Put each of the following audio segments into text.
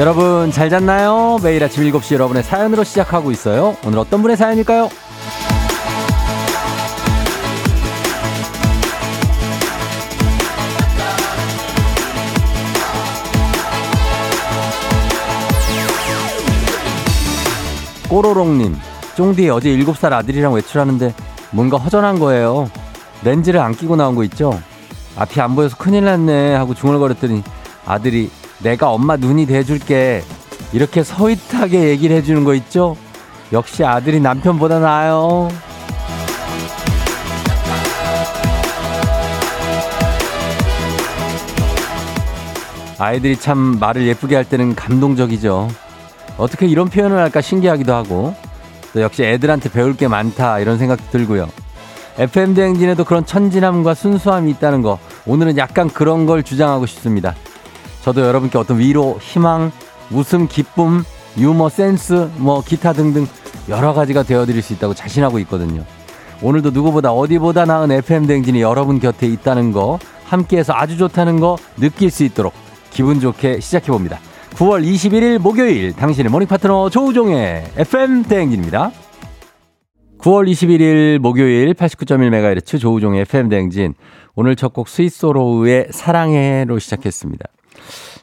여러분 잘 잤나요? 매일 아침 7시 여러분의 사연으로 시작하고 있어요. 오늘 어떤 분의 사연일까요? 꼬로롱님, 쫑디 어제 7살 아들이랑 외출하는데 뭔가 허전한 거예요. 렌즈를 안 끼고 나온 거 있죠? 앞이 안 보여서 큰일 났네 하고 중얼거렸더니 아들이 내가 엄마 눈이 돼줄게 이렇게 서윗하게 얘기를 해주는 거 있죠? 역시 아들이 남편보다 나아요. 아이들이 참 말을 예쁘게 할 때는 감동적이죠. 어떻게 이런 표현을 할까 신기하기도 하고 또 역시 애들한테 배울 게 많다 이런 생각도 들고요. FM 대행진에도 그런 천진함과 순수함이 있다는 거 오늘은 약간 그런 걸 주장하고 싶습니다. 저도 여러분께 어떤 위로, 희망, 웃음, 기쁨, 유머, 센스, 뭐 기타 등등 여러 가지가 되어드릴 수 있다고 자신하고 있거든요. 오늘도 누구보다 어디보다 나은 FM 대행진이 여러분 곁에 있다는 거 함께해서 아주 좋다는 거 느낄 수 있도록 기분 좋게 시작해 봅니다. 9월 21일 목요일 당신의 morning 파트너 조우종의 FM 대행진입니다. 9월 21일 목요일 89.1MHz 조우종의 FM 대행진. 오늘 첫 곡 스위스로우의 사랑해로 시작했습니다.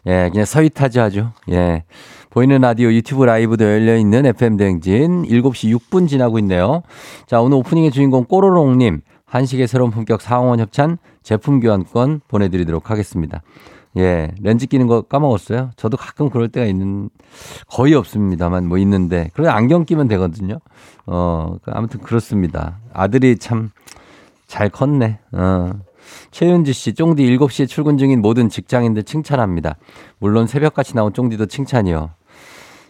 예, 그냥 서윗하죠 아주. 예. 보이는 라디오 유튜브 라이브도 열려있는 FM 대행진 7시 6분 지나고 있네요. 자, 오늘 오프닝의 주인공 꼬로롱님 한식의 새로운 품격 상원 협찬 제품 교환권 보내드리도록 하겠습니다. 예, 렌즈 끼는 거 까먹었어요. 저도 가끔 그럴 때가 있는, 거의 없습니다만 뭐 있는데. 그래 안경 끼면 되거든요. 어, 아무튼 그렇습니다. 아들이 참 잘 컸네. 어. 최윤주 씨, 쫑디 7시에 출근 중인 모든 직장인들 칭찬합니다. 물론 새벽같이 나온 쫑디도 칭찬이요.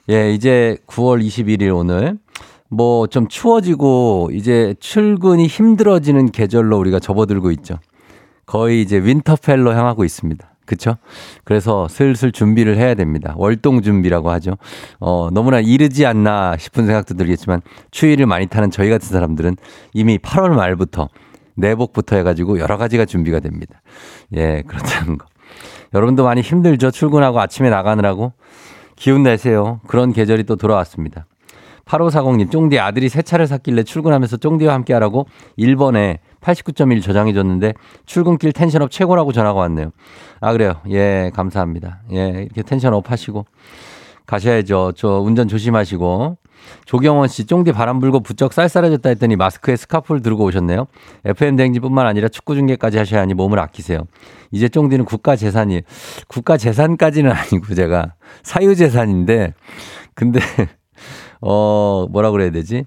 예, 이제 9월 21일 오늘. 뭐 좀 추워지고 이제 출근이 힘들어지는 계절로 우리가 접어들고 있죠. 거의 이제 윈터펠로 향하고 있습니다. 그쵸? 그래서 슬슬 준비를 해야 됩니다. 월동 준비라고 하죠. 어, 너무나 이르지 않나 싶은 생각도 들겠지만 추위를 많이 타는 저희 같은 사람들은 이미 8월 말부터 내복부터 해가지고 여러 가지가 준비가 됩니다. 예, 그렇다는 거. 여러분도 많이 힘들죠? 출근하고 아침에 나가느라고. 기운 내세요. 그런 계절이 또 돌아왔습니다. 8540님, 쫑디 아들이 새 차를 샀길래 출근하면서 쫑디와 함께 하라고 1번에 89.1 저장해줬는데 출근길 텐션업 최고라고 전화가 왔네요. 아, 그래요. 예, 감사합니다. 예, 이렇게 텐션업 하시고 가셔야죠. 저 운전 조심하시고. 조경원 씨, 쫑디 바람 불고 부쩍 쌀쌀해졌다 했더니 마스크에 스카프를 들고 오셨네요. FM 대행진뿐만 아니라 축구 중계까지 하셔야 하니 몸을 아끼세요. 이제 쫑디는 국가 재산이, 국가 재산까지는 아니고 제가 사유 재산인데, 근데, 어, 뭐라 그래야 되지?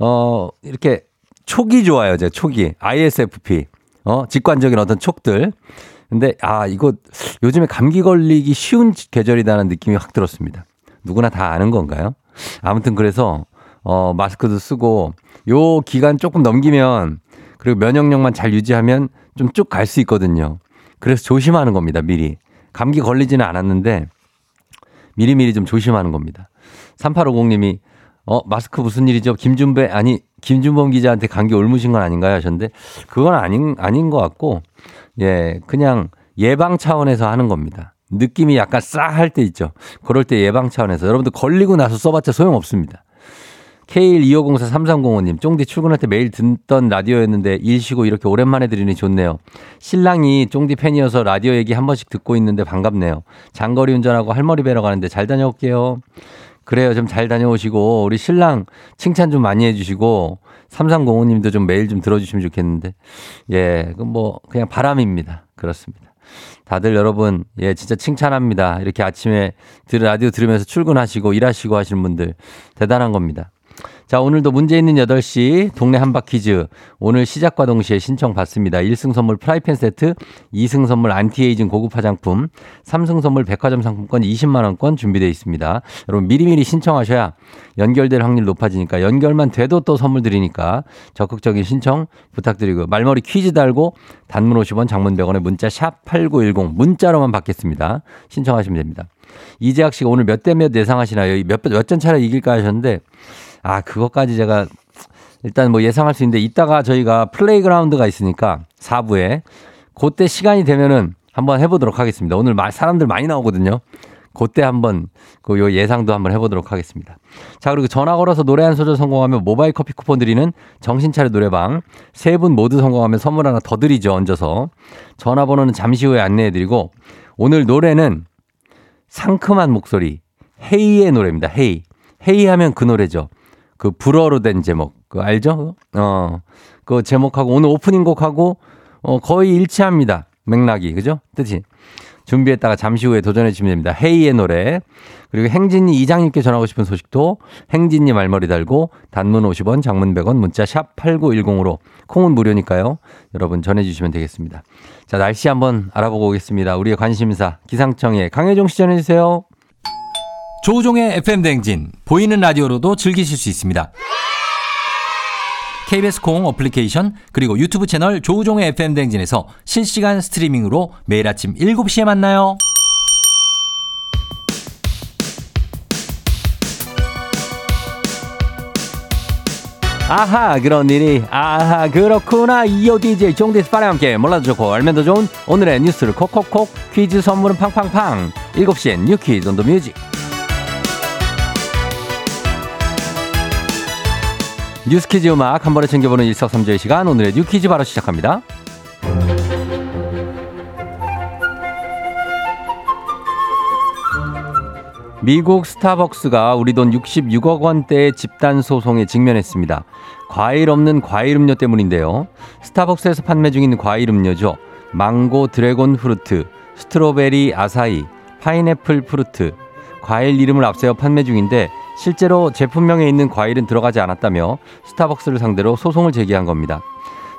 어, 이렇게 촉이 좋아요, 제가 촉이. ISFP. 어, 직관적인 어떤 촉들. 근데, 아, 이거 요즘에 감기 걸리기 쉬운 계절이라는 느낌이 확 들었습니다. 누구나 다 아는 건가요? 아무튼 그래서, 어, 마스크도 쓰고, 요 기간 조금 넘기면, 그리고 면역력만 잘 유지하면 좀 쭉 갈 수 있거든요. 그래서 조심하는 겁니다, 미리. 감기 걸리지는 않았는데, 미리미리 좀 조심하는 겁니다. 3850님이, 어, 마스크 무슨 일이죠? 김준배, 아니, 김준범 기자한테 감기 옮으신 건 아닌가요? 하셨는데, 그건 아닌, 아닌 것 같고, 예, 그냥 예방 차원에서 하는 겁니다. 느낌이 약간 싸할 때 있죠. 그럴 때 예방 차원에서. 여러분들 걸리고 나서 써봤자 소용없습니다. K125043305님, 쫑디 출근할 때 매일 듣던 라디오였는데 일 쉬고 이렇게 오랜만에 들으니 좋네요. 신랑이 쫑디 팬이어서 라디오 얘기 한 번씩 듣고 있는데 반갑네요. 장거리 운전하고 할머니 뵈러 가는데 잘 다녀올게요. 그래요. 좀 잘 다녀오시고, 우리 신랑 칭찬 좀 많이 해주시고, 3305님도 좀 매일 좀 들어주시면 좋겠는데, 예, 그 뭐, 그냥 바람입니다. 그렇습니다. 다들 여러분, 예, 진짜 칭찬합니다. 이렇게 아침에 라디오 들으면서 출근하시고 일하시고 하시는 분들 대단한 겁니다. 자, 오늘도 문제 있는 8시 동네 한바 퀴즈. 오늘 시작과 동시에 신청 받습니다. 1승 선물 프라이팬 세트, 2승 선물 안티에이징 고급 화장품, 3승 선물 백화점 상품권 20만원권 준비되어 있습니다. 여러분 미리미리 신청하셔야 연결될 확률 높아지니까 연결만 돼도 또 선물 드리니까 적극적인 신청 부탁드리고 말머리 퀴즈 달고 단문 50원 장문 100원에 문자 샵 8910 문자로만 받겠습니다. 신청하시면 됩니다. 이재학 씨가 오늘 몇 대 몇 예상하시나요? 몇, 몇 전 차례 이길까 하셨는데 아, 그것까지 제가 일단 뭐 예상할 수 있는데 이따가 저희가 playground가 있으니까 4부에 그때 시간이 되면은 한번 해보도록 하겠습니다. 오늘 사람들 많이 나오거든요. 그때 한번 그 요 예상도 한번 해보도록 하겠습니다. 자 그리고 전화 걸어서 노래 한 소절 성공하면 모바일 커피 쿠폰 드리는 정신차려 노래방 세 분 모두 성공하면 선물 하나 더 드리죠 얹어서 전화번호는 잠시 후에 안내해드리고 오늘 노래는 상큼한 목소리 헤이의 노래입니다. 헤이 헤이 하면 그 노래죠. 그 불어로 된 제목 그 알죠? 어 그 제목하고 오늘 오프닝 곡하고 어 거의 일치합니다. 맥락이 그죠? 뜻이 준비했다가 잠시 후에 도전해 주시면 됩니다. 헤이의 노래. 그리고 행진이 이장님께 전하고 싶은 소식도 행진이 말머리 달고 단문 50원, 장문 100원, 문자 샵 8910으로 콩은 무료니까요. 여러분 전해 주시면 되겠습니다. 자, 날씨 한번 알아보고 오겠습니다. 우리의 관심사 기상청에 강혜종 씨 전해 주세요. 조우종의 FM 댕진 보이는 라디오로도 즐기실 수 있습니다. KBS 콩 어플리케이션 그리고 유튜브 채널 조우종의 FM 댕진에서 실시간 스트리밍으로 매일 아침 7시에 만나요. 아하 그런 일이 아하 그렇구나 이어 DJ 종디스 파랑 함께 몰라도 좋고 알면 더 좋은 오늘의 뉴스를 콕콕콕 퀴즈 선물은 팡팡팡 7시엔 뉴 퀴즈 on the music 뉴스 퀴즈 음악 한 번에 챙겨보는 일석삼조의 시간 오늘의 뉴퀴즈 바로 시작합니다. 미국 스타벅스가 우리 돈 66억 원대의 집단 소송에 직면했습니다. 과일 없는 과일 음료 때문인데요. 스타벅스에서 판매 중인 과일 음료죠. 망고 dragon fruit, strawberry acai, 파인애플 fruit. 과일 이름을 앞세워 판매 중인데 실제로 제품명에 있는 과일은 들어가지 않았다며 스타벅스를 상대로 소송을 제기한 겁니다.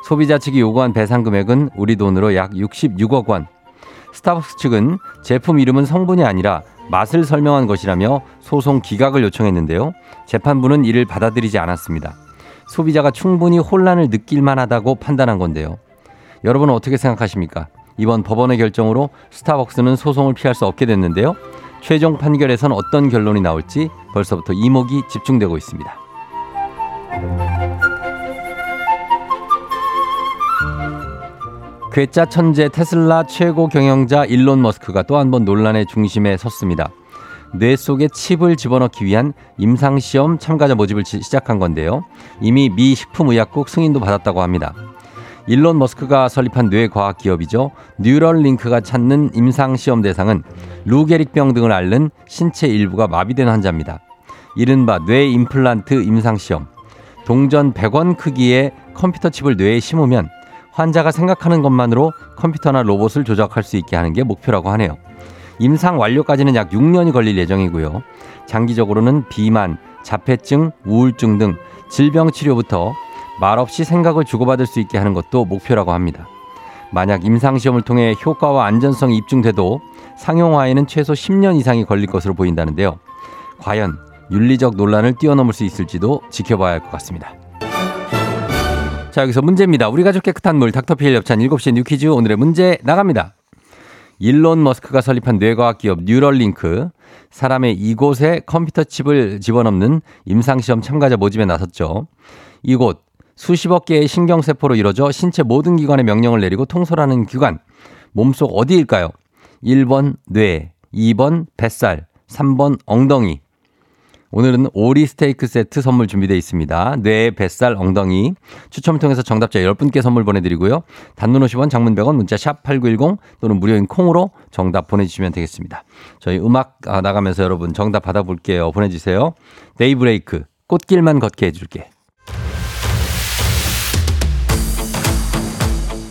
소비자 측이 요구한 배상 금액은 우리 돈으로 약 66억 원. 스타벅스 측은 제품 이름은 성분이 아니라 맛을 설명한 것이라며 소송 기각을 요청했는데요. 재판부는 이를 받아들이지 않았습니다. 소비자가 충분히 혼란을 느낄 만하다고 판단한 건데요. 여러분은 어떻게 생각하십니까? 이번 법원의 결정으로 스타벅스는 소송을 피할 수 없게 됐는데요. 최종 판결에선 어떤 결론이 나올지 벌써부터 이목이 집중되고 있습니다. 괴짜 천재 테슬라 최고 경영자 일론 머스크가 또 한 번 논란의 중심에 섰습니다. 뇌 속에 칩을 집어넣기 위한 임상시험 참가자 모집을 시작한 건데요. 이미 미 식품의약국 승인도 받았다고 합니다. 일론 머스크가 설립한 뇌과학 기업이죠. 뉴럴링크가 찾는 임상시험 대상은 루게릭병 등을 앓는 신체 일부가 마비된 환자입니다. 이른바 뇌 임플란트 임상시험. 동전 100원 크기의 컴퓨터 칩을 뇌에 심으면 환자가 생각하는 것만으로 컴퓨터나 로봇을 조작할 수 있게 하는 게 목표라고 하네요. 임상 완료까지는 약 6년이 걸릴 예정이고요. 장기적으로는 비만, 자폐증, 우울증 등 질병 치료부터 말없이 생각을 주고받을 수 있게 하는 것도 목표라고 합니다. 만약 임상시험을 통해 효과와 안전성이 입증돼도 상용화에는 최소 10년 이상이 걸릴 것으로 보인다는데요. 과연 윤리적 논란을 뛰어넘을 수 있을지도 지켜봐야 할 것 같습니다. 자, 여기서 문제입니다. 우리 가족 깨끗한 물 닥터피엘 협찬 7시 뉴퀴즈 오늘의 문제 나갑니다. 일론 머스크가 설립한 뇌과학 기업 뉴럴링크 사람의 이곳에 컴퓨터 칩을 집어넣는 임상시험 참가자 모집에 나섰죠. 이곳 수십억 개의 신경세포로 이루어져 신체 모든 기관에 명령을 내리고 통솔하는 기관 몸속 어디일까요? 1번 뇌, 2번 뱃살, 3번 엉덩이. 오늘은 오리 스테이크 세트 선물 준비되어 있습니다. 뇌, 뱃살, 엉덩이. 추첨을 통해서 정답자 10분께 선물 보내드리고요. 단문 50원, 장문 100원, 문자 샵 8910 또는 무료인 콩으로 정답 보내주시면 되겠습니다. 저희 음악 아, 나가면서 여러분 정답 받아볼게요. 보내주세요. 데이브레이크, 꽃길만 걷게 해줄게.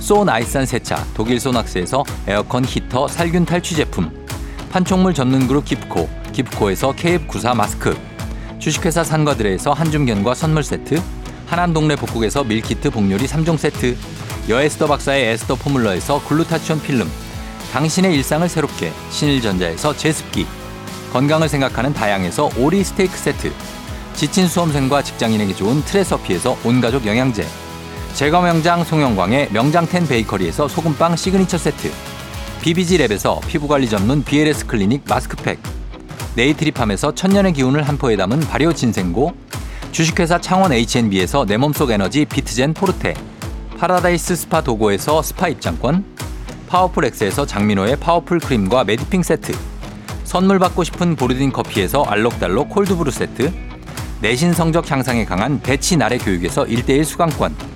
소 나이산 세차 독일 소낙스에서 에어컨 히터 살균 탈취 제품 판촉물 전문 그룹 기프코 기프코에서 KF94 마스크 주식회사 산과들레에서 한줌견과 선물 세트, 하남 동네 복국에서 meal kit 복요리 3종 세트, 여에스더 박사의 에스더 포뮬러에서 글루타치온 필름, 당신의 일상을 새롭게 신일전자에서 제습기, 건강을 생각하는 다양에서 오리 스테이크 세트, 지친 수험생과 직장인에게 좋은 트레서피에서 온가족 영양제 제과 명장 송영광의 명장텐 베이커리에서 소금빵 시그니처 세트. 비비지랩에서 피부관리 전문 BLS 클리닉 마스크팩. 네이트리팜에서 천년의 기운을 한 포에 담은 발효 진생고. 주식회사 창원 H&B에서 내 몸속 에너지 비트젠 포르테. 파라다이스 스파 도고에서 스파 입장권. 파워풀 엑스에서 장민호의 파워풀 크림과 매디핑 세트. 선물 받고 싶은 보르딘 커피에서 알록달록 cold brew 세트. 내신 성적 향상에 강한 배치 나래 교육에서 1대1 수강권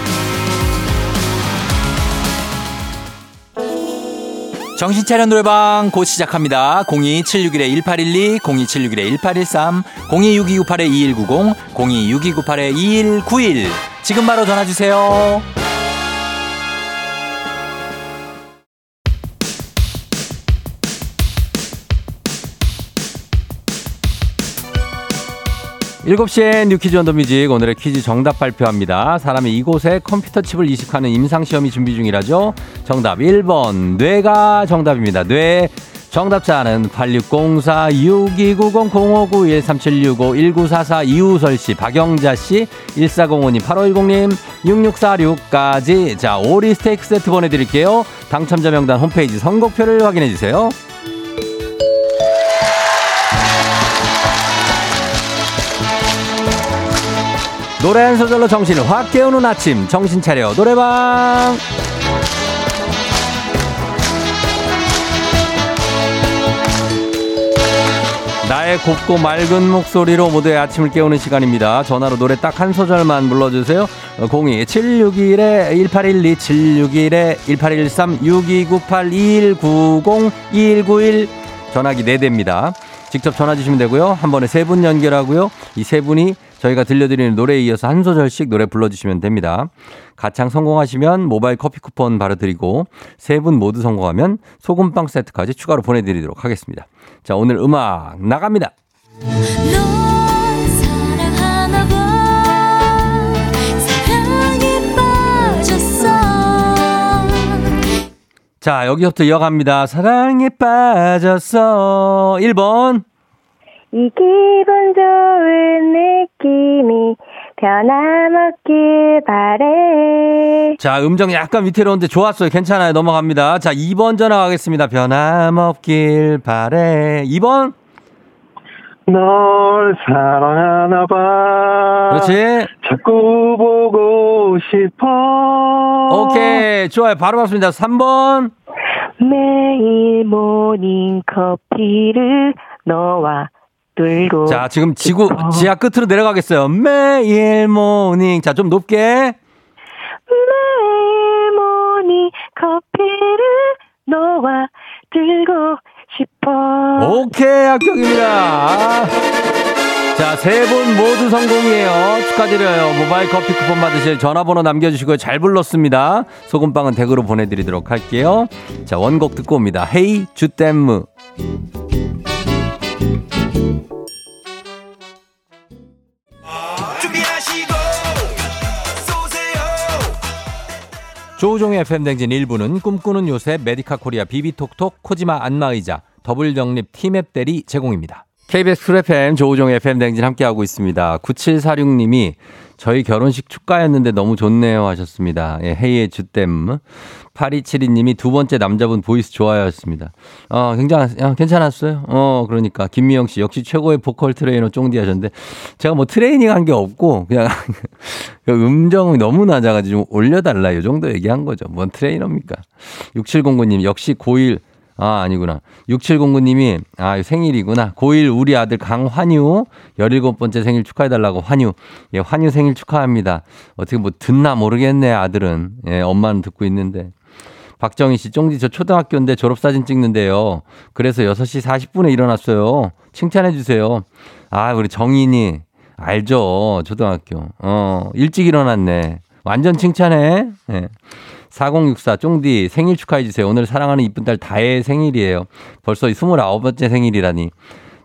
정신차려 노래방 곧 시작합니다. 02761-1812, 02761-1813, 026298-2190, 026298-2191. 지금 바로 전화주세요. 일곱 시에 뉴퀴즈 언더뮤직 오늘의 퀴즈 정답 발표합니다. 사람이 이곳에 컴퓨터 칩을 이식하는 임상시험이 준비 중이라죠. 정답 1번 뇌가 정답입니다. 뇌 정답자는 8604-6290-0591-3765-1944 이우설씨, 박영자씨, 1405님, 8510님, 6646까지 자 오리 스테이크 세트 보내드릴게요. 당첨자 명단 홈페이지 선곡표를 확인해주세요. 노래 한 소절로 정신을 확 깨우는 아침 정신 차려 노래방 나의 곱고 맑은 목소리로 모두의 아침을 깨우는 시간입니다. 전화로 노래 딱 한 소절만 불러주세요. 02-761-1812, 761-1813, 6298-2190, 2191 전화기 4대입니다. 직접 전화 주시면 되고요. 한 번에 세 분 연결하고요. 이 세 분이 저희가 들려드리는 노래에 이어서 한 소절씩 노래 불러주시면 됩니다. 가창 성공하시면 모바일 커피 쿠폰 바로 드리고 세 분 모두 성공하면 소금빵 세트까지 추가로 보내드리도록 하겠습니다. 자, 오늘 음악 나갑니다. 자, 여기서부터 이어갑니다. 사랑에 빠졌어. 1번. 이 기분 좋은 느낌이 변함없길 바래. 자, 음정 약간 위태로운데 좋았어요. 괜찮아요. 넘어갑니다. 자, 2번 전화 가겠습니다. 변함없길 바래. 2번. 널 사랑하나 봐. 그렇지. 자꾸 보고 싶어. 오케이. 좋아요. 바로 맞습니다. 3번. 매일 모닝 커피를 너와 들고. 자, 지금 지구. 지하 끝으로 내려가겠어요. 매일 모닝. 자, 좀 높게. 매일 모닝 커피를 너와 들고 싶어. 오케이. 합격입니다. 아. 자, 세 분 모두 성공이에요. 축하드려요. 모바일 커피 쿠폰 받으실 전화번호 남겨주시고요. 잘 불렀습니다. 소금빵은 댁으로 보내드리도록 할게요. 자, 원곡 듣고 옵니다. 헤이 주댐무. 조우종의 FM댕진 1부는 꿈꾸는 요새 메디카 코리아 비비톡톡 코지마 안마의자 더블정립 티맵 대리 제공입니다. KBS 쿨 FM 조우종의 FM댕진 함께하고 있습니다. 9746님이 저희 결혼식 축가였는데 너무 좋네요 하셨습니다. 예, 헤이의 Je t'aime. 8272님이 두 번째 남자분 voice 좋아하셨습니다. 어, 굉장히, 아, 괜찮았어요. 어, 그러니까. 김미영 씨, 역시 최고의 보컬 트레이너 쫑디 하셨는데, 제가 뭐 트레이닝 한 게 없고, 그냥, 그 음정이 너무 낮아가지고 좀 올려달라, 이 정도 얘기한 거죠. 뭔 트레이너입니까? 6709님, 역시 고1, 아, 아니구나. 6709님이, 아, 생일이구나. 고1 우리 아들 강환유, 17번째 생일 축하해달라고 환유. 예, 환유 생일 축하합니다. 어떻게 뭐 듣나 모르겠네, 아들은. 예, 엄마는 듣고 있는데. 박정희 씨, 쫑디 저 초등학교인데 졸업사진 찍는데요. 그래서 6시 40분에 일어났어요. 칭찬해주세요. 아, 우리 정인이, 알죠. 초등학교. 어, 일찍 일어났네. 완전 칭찬해. 예. 4064 쫑디 생일 축하해 주세요. 오늘 사랑하는 이쁜 딸 다혜의 생일이에요. 벌써 29번째 생일이라니.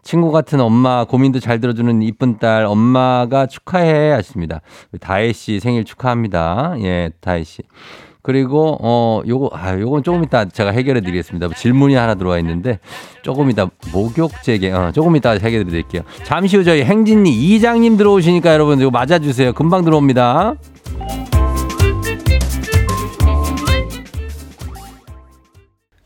친구 같은 엄마 고민도 잘 들어주는 이쁜 딸 엄마가 축하해 하십니다. 다혜 씨 생일 축하합니다. 예, 다혜 씨. 그리고 어 요거 아 요건 조금 이따 제가 해결해 드리겠습니다. 질문이 하나 들어와 있는데 조금 이따 목욕제게 어 조금 이따 해결해 드릴게요. 잠시 후 저희 행진이 이장님 들어오시니까 여러분 이거 맞아 주세요. 금방 들어옵니다.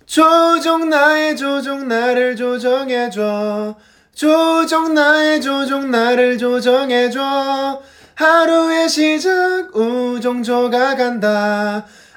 조정 나의 조정 나를 조정해 줘 조정 나의 조정 나를 조정해 줘 하루의 시작 우정조가 간다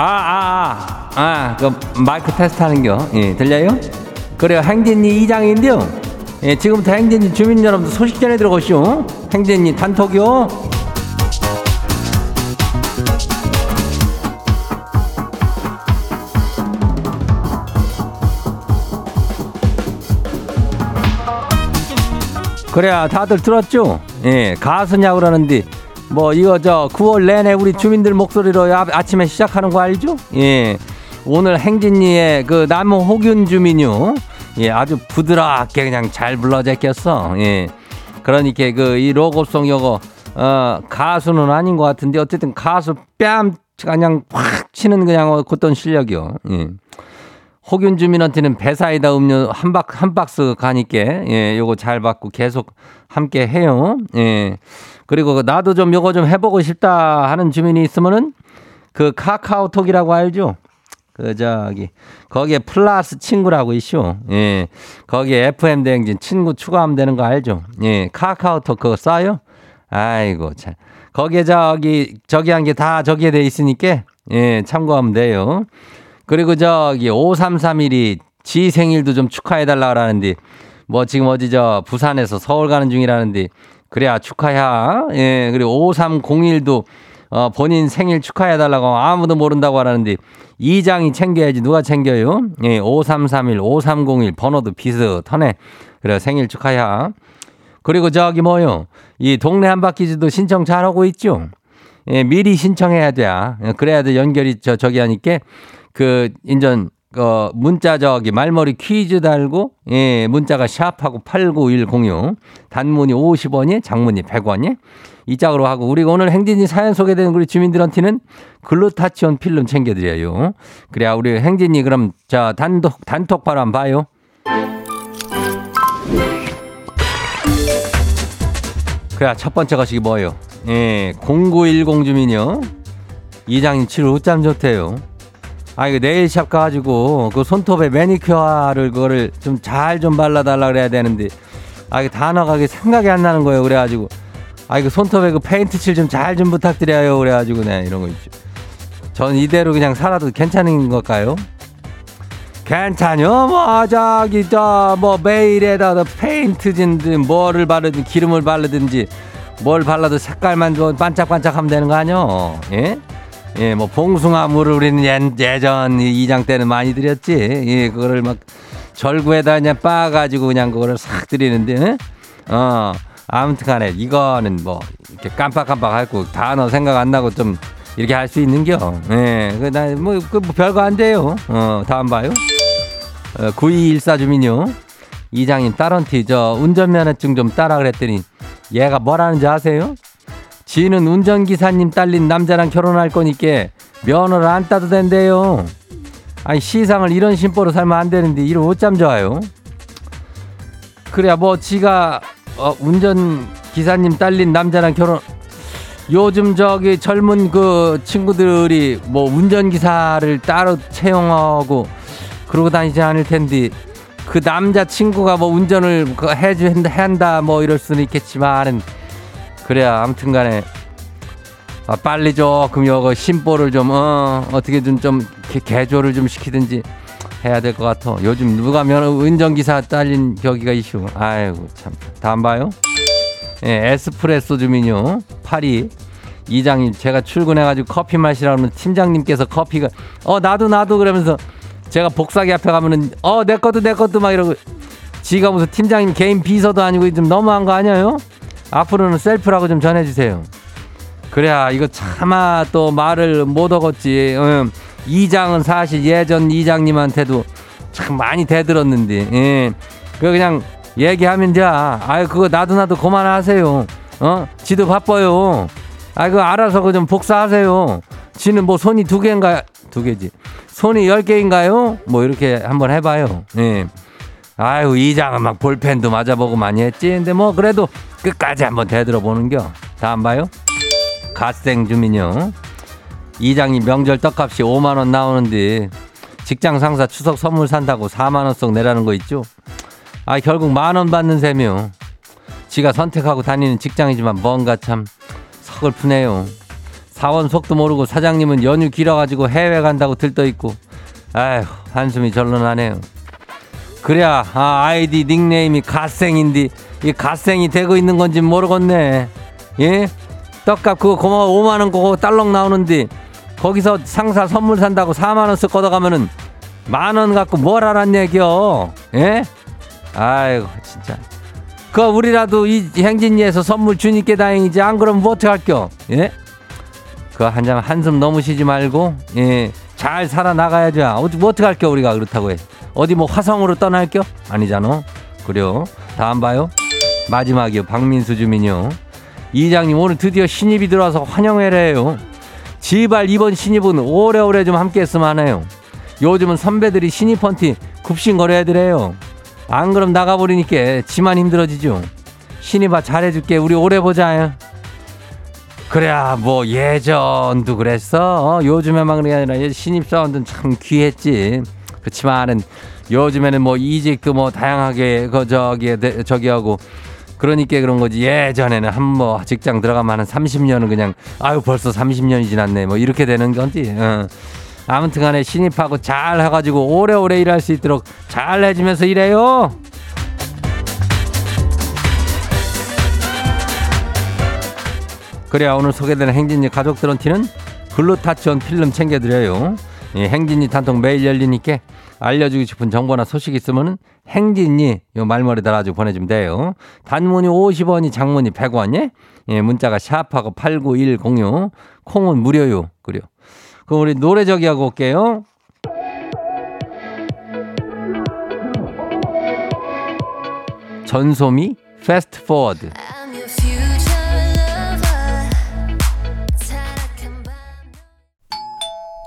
아, 아, 아, 아, 그 마이크 테스트 하는 겨. 예, 들려요? 그래요. 행진이 이장인데요. 예, 지금부터 행진이 주민 여러분들 소식 전해 들어가시오. 행진이 단톡이요. 그래야 다들 들었죠? 예, 가수냐고 그러는데 뭐 이거 저 9월 내내 우리 주민들 목소리로 아, 아침에 시작하는 거 알죠? 예. 오늘 행진이의 그 나무 호균 주민요. 예, 아주 부드럽게 그냥 잘 불러 제꼈어. 예. 그러니까 그 이 로고송 요거 어 가수는 아닌 것 같은데 어쨌든 가수 뺨 그냥 확 치는 그냥 어떤 실력이요. 예. 호균 주민한테는 배사이다 음료 한 박, 한 박스 가니까, 예, 요거 잘 받고 계속 함께 해요. 예. 그리고 나도 좀 요거 좀 해보고 싶다 하는 주민이 있으면은 그 카카오톡이라고 알죠? 그 저기 거기에 플러스 친구라고 있쇼. 예. 거기에 FM 대행진 친구 추가하면 되는 거 알죠? 예. 카카오톡 그거 써요? 아이고 참. 거기에 저기 저기 한 게 다 저기에 돼 있으니까 예, 참고하면 돼요. 그리고 저기 5331이 지 생일도 좀 축하해 달라 그러는데 뭐 지금 어디 저 부산에서 서울 가는 중이라는데 그래야 축하야. 예, 그리고 5301도 어, 본인 생일 축하해달라고 아무도 모른다고 하라는데 이장이 챙겨야지 누가 챙겨요? 예, 5331, 5301 번호도 비슷하네. 그래 생일 축하야. 그리고 저기 뭐요? 이 동네 한바퀴즈도 신청 잘하고 있죠? 예, 미리 신청해야 돼. 예, 그래야 돼 연결이 저 저기 하니까 그 인전 어 문자 저기 말머리 퀴즈 달고 예 문자가 샵하고 89106 단문이 50원이 장문이 100원이 이 짝으로 하고 우리가 오늘 행진이 사연 소개되는 우리 주민들한테는 글루타치온 필름 챙겨 드려요. 그래야 우리 행진이 그럼 자 단독 단톡 바로 한번 봐요. 그래 첫 번째 것이 뭐예요? 예 0910 주민요. 이장님 치료 어쩜 좋대요. 아, 이거 네일샵 가가지고 그 손톱에 매니큐어를 그거를 좀 잘 좀 발라달라 그래야 되는데 아, 이게 단어가 생각이 안 나는 거예요. 그래가지고 아, 이거 손톱에 그 페인트 칠 좀 잘좀 부탁드려요. 그래가지고 네, 이런 거 있죠. 전 이대로 그냥 살아도 괜찮은 걸까요? 괜찮요. 뭐 저기 저뭐 매일에다 페인트진든 뭐를 바르든 기름을 바르든지 뭘 발라도 색깔만 좀 반짝반짝하면 되는 거 아니요? 예? 예, 뭐 봉숭아물을 우리는 예, 전 이장 때는 많이 드렸지. 예, 그거를 막 절구에다 그냥 빻아가지고 그냥 그거를 싹 드리는데, 예? 어, 아무튼 간에 이거는 뭐 이렇게 깜빡깜빡 하고 단어 생각 안 나고 좀 이렇게 할 수 있는겨. 예, 그 나 뭐 그 뭐 별거 안 돼요. 어, 다음 봐요. 어, 9214 주민요. 이장님 딸한테 저 운전면허증 좀 따라 그랬더니 얘가 뭐라는지 아세요? 지는 운전기사님 딸린 남자랑 결혼할 거니까 면허를 안 따도 된대요. 아니 시상을 이런 심보로 살면 안 되는데 이를 어쩜 좋아요? 그래야 뭐 지가 어, 운전기사님 딸린 남자랑 결혼 요즘 저기 젊은 그 친구들이 뭐 운전기사를 따로 채용하고 그러고 다니지 않을 텐데 그 남자 친구가 뭐 운전을 그 해주 한다 뭐 이럴 수는 있겠지만은 그래야 아무튼 간에 아, 빨리 조금 여거 심보를 좀 어, 어떻게든 좀 개- 개조를 좀 시키든지 해야 될 것 같아. 요즘 누가 면 운전기사 딸린 여기가 이슈. 아이고 참. 다음 봐요. 예, 에스프레소 주민요. 파리 이장님 제가 출근해가지고 커피 마시라 그러면 팀장님께서 커피가 어 나도 나도 그러면서 제가 복사기 앞에 가면은 어 내 것도 내 것도 막 이러고 지가 무슨 팀장님 개인 비서도 아니고 좀 너무한 거 아니에요? 앞으로는 셀프라고 좀 전해주세요. 그래야 이거 차마 또 말을 못 얻었지. 응. 이장은 사실 예전 이장님한테도 참 많이 대들었는데, 예. 그 그냥 얘기하면 돼. 아유 그거 나도 나도 그만하세요. 어? 지도 바빠요. 아 그거 알아서 그 좀 복사하세요. 지는 뭐 손이 두 개인가 두 개지. 손이 열 개인가요? 뭐 이렇게 한번 해봐요. 예. 아유 이장은 막 볼펜도 맞아보고 많이 했지. 근데 뭐 그래도 끝까지 한번 대들어 보는겨. 다음 봐요. 갓생 주민요. 이장이 명절 떡값이 5만 원 나오는데 직장 상사 추석 선물 산다고 4만 원씩 내라는 거 있죠. 아 결국 만원 받는 셈이요. 지가 선택하고 다니는 직장이지만 뭔가 참 서글프네요. 사원 속도 모르고 사장님은 연휴 길어가지고 해외 간다고 들떠 있고 아휴 한숨이 절로 나네요. 그래야 아, 아이디 닉네임이 갓생인데 이 갓생이 되고 있는 건지 모르겠네. 예? 떡값 그거 고마워 5만 원 그거 딸렁 나오는데 거기서 상사 선물 산다고 4만 원 씩 걷어가면은 만 원 갖고 뭘 알았냐 얘기여. 예? 아이고 진짜. 그 우리라도 이 행진리에서 선물 주니까 다행이지 안 그러면 뭐 어떡 할겨? 예? 그 한잠 한숨 너무 쉬지 말고 예. 잘 살아나가야죠. 어디 뭐 어떡 할겨 우리가 그렇다고 해. 어디 뭐 화성으로 떠날 겨? 아니잖아. 그래요. 다음 봐요. 마지막이요. 박민수 주민요. 이장님 오늘 드디어 신입이 들어와서 환영회래요. 지발 이번 신입은 오래오래 좀 함께 했으면 하네요. 요즘은 선배들이 신입한테 굽신거려야 되래요. 안 그럼 나가버리니까 지만 힘들어지죠. 신입아 잘해줄게. 우리 오래 보자. 그래야 뭐 예전도 그랬어. 어, 요즘에만 그런 게 아니라 신입 사원들은 참 귀했지. 그렇지만은 요즘에는 뭐 이직도 뭐 다양하게 그 저기 저기 하고 그러니까 그런 거지. 예전에는 한 뭐 직장 들어가면 한 30년은 그냥 아유 벌써 30년이 지났네. 뭐 이렇게 되는 건지. 어. 아무튼 간에 신입하고 잘 해가지고 오래오래 일할 수 있도록 잘 해주면서 일해요. 그래야 오늘 소개되는 행진이 가족들한테는 글루타치온 필름 챙겨드려요. 예, 행진이 단통 매일 열리니까 알려주고 싶은 정보나 소식 있으면은 행진이 요 말머리 달아주고 보내주면 돼요. 단문이 50원이 장문이 100원이 예, 문자가 샵하고 89106 콩은 무료요. 그래요. 그럼 우리 노래 저기 하고 올게요. 전소미 Fast Forward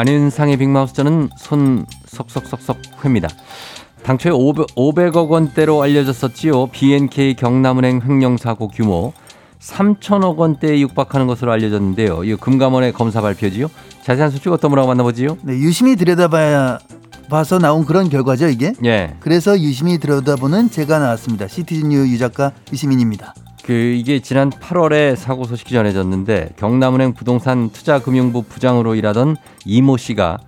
안윤상의 빅마우스 저는 손 석석석석 회입니다. 당초에 500, 500 억 원대로 알려졌었지요. BNK 경남은행 횡령사고 규모 3천억 원대에 육박하는 것으로 알려졌는데요. 이 금감원의 검사 발표지요. 자세한 수치 어떤 분하고 만나보지요? 네, 유심히 들여다봐야 봐서 나온 그런 결과죠 이게. 예. 그래서 유심히 들여다보는 제가 나왔습니다. 시티즌 유 유작가 유시민입니다. 그 이게 지난 8월에 사고 소식이 전해졌는데 경남은행 부동산 투자금융부 부장으로 일하던 이모 씨가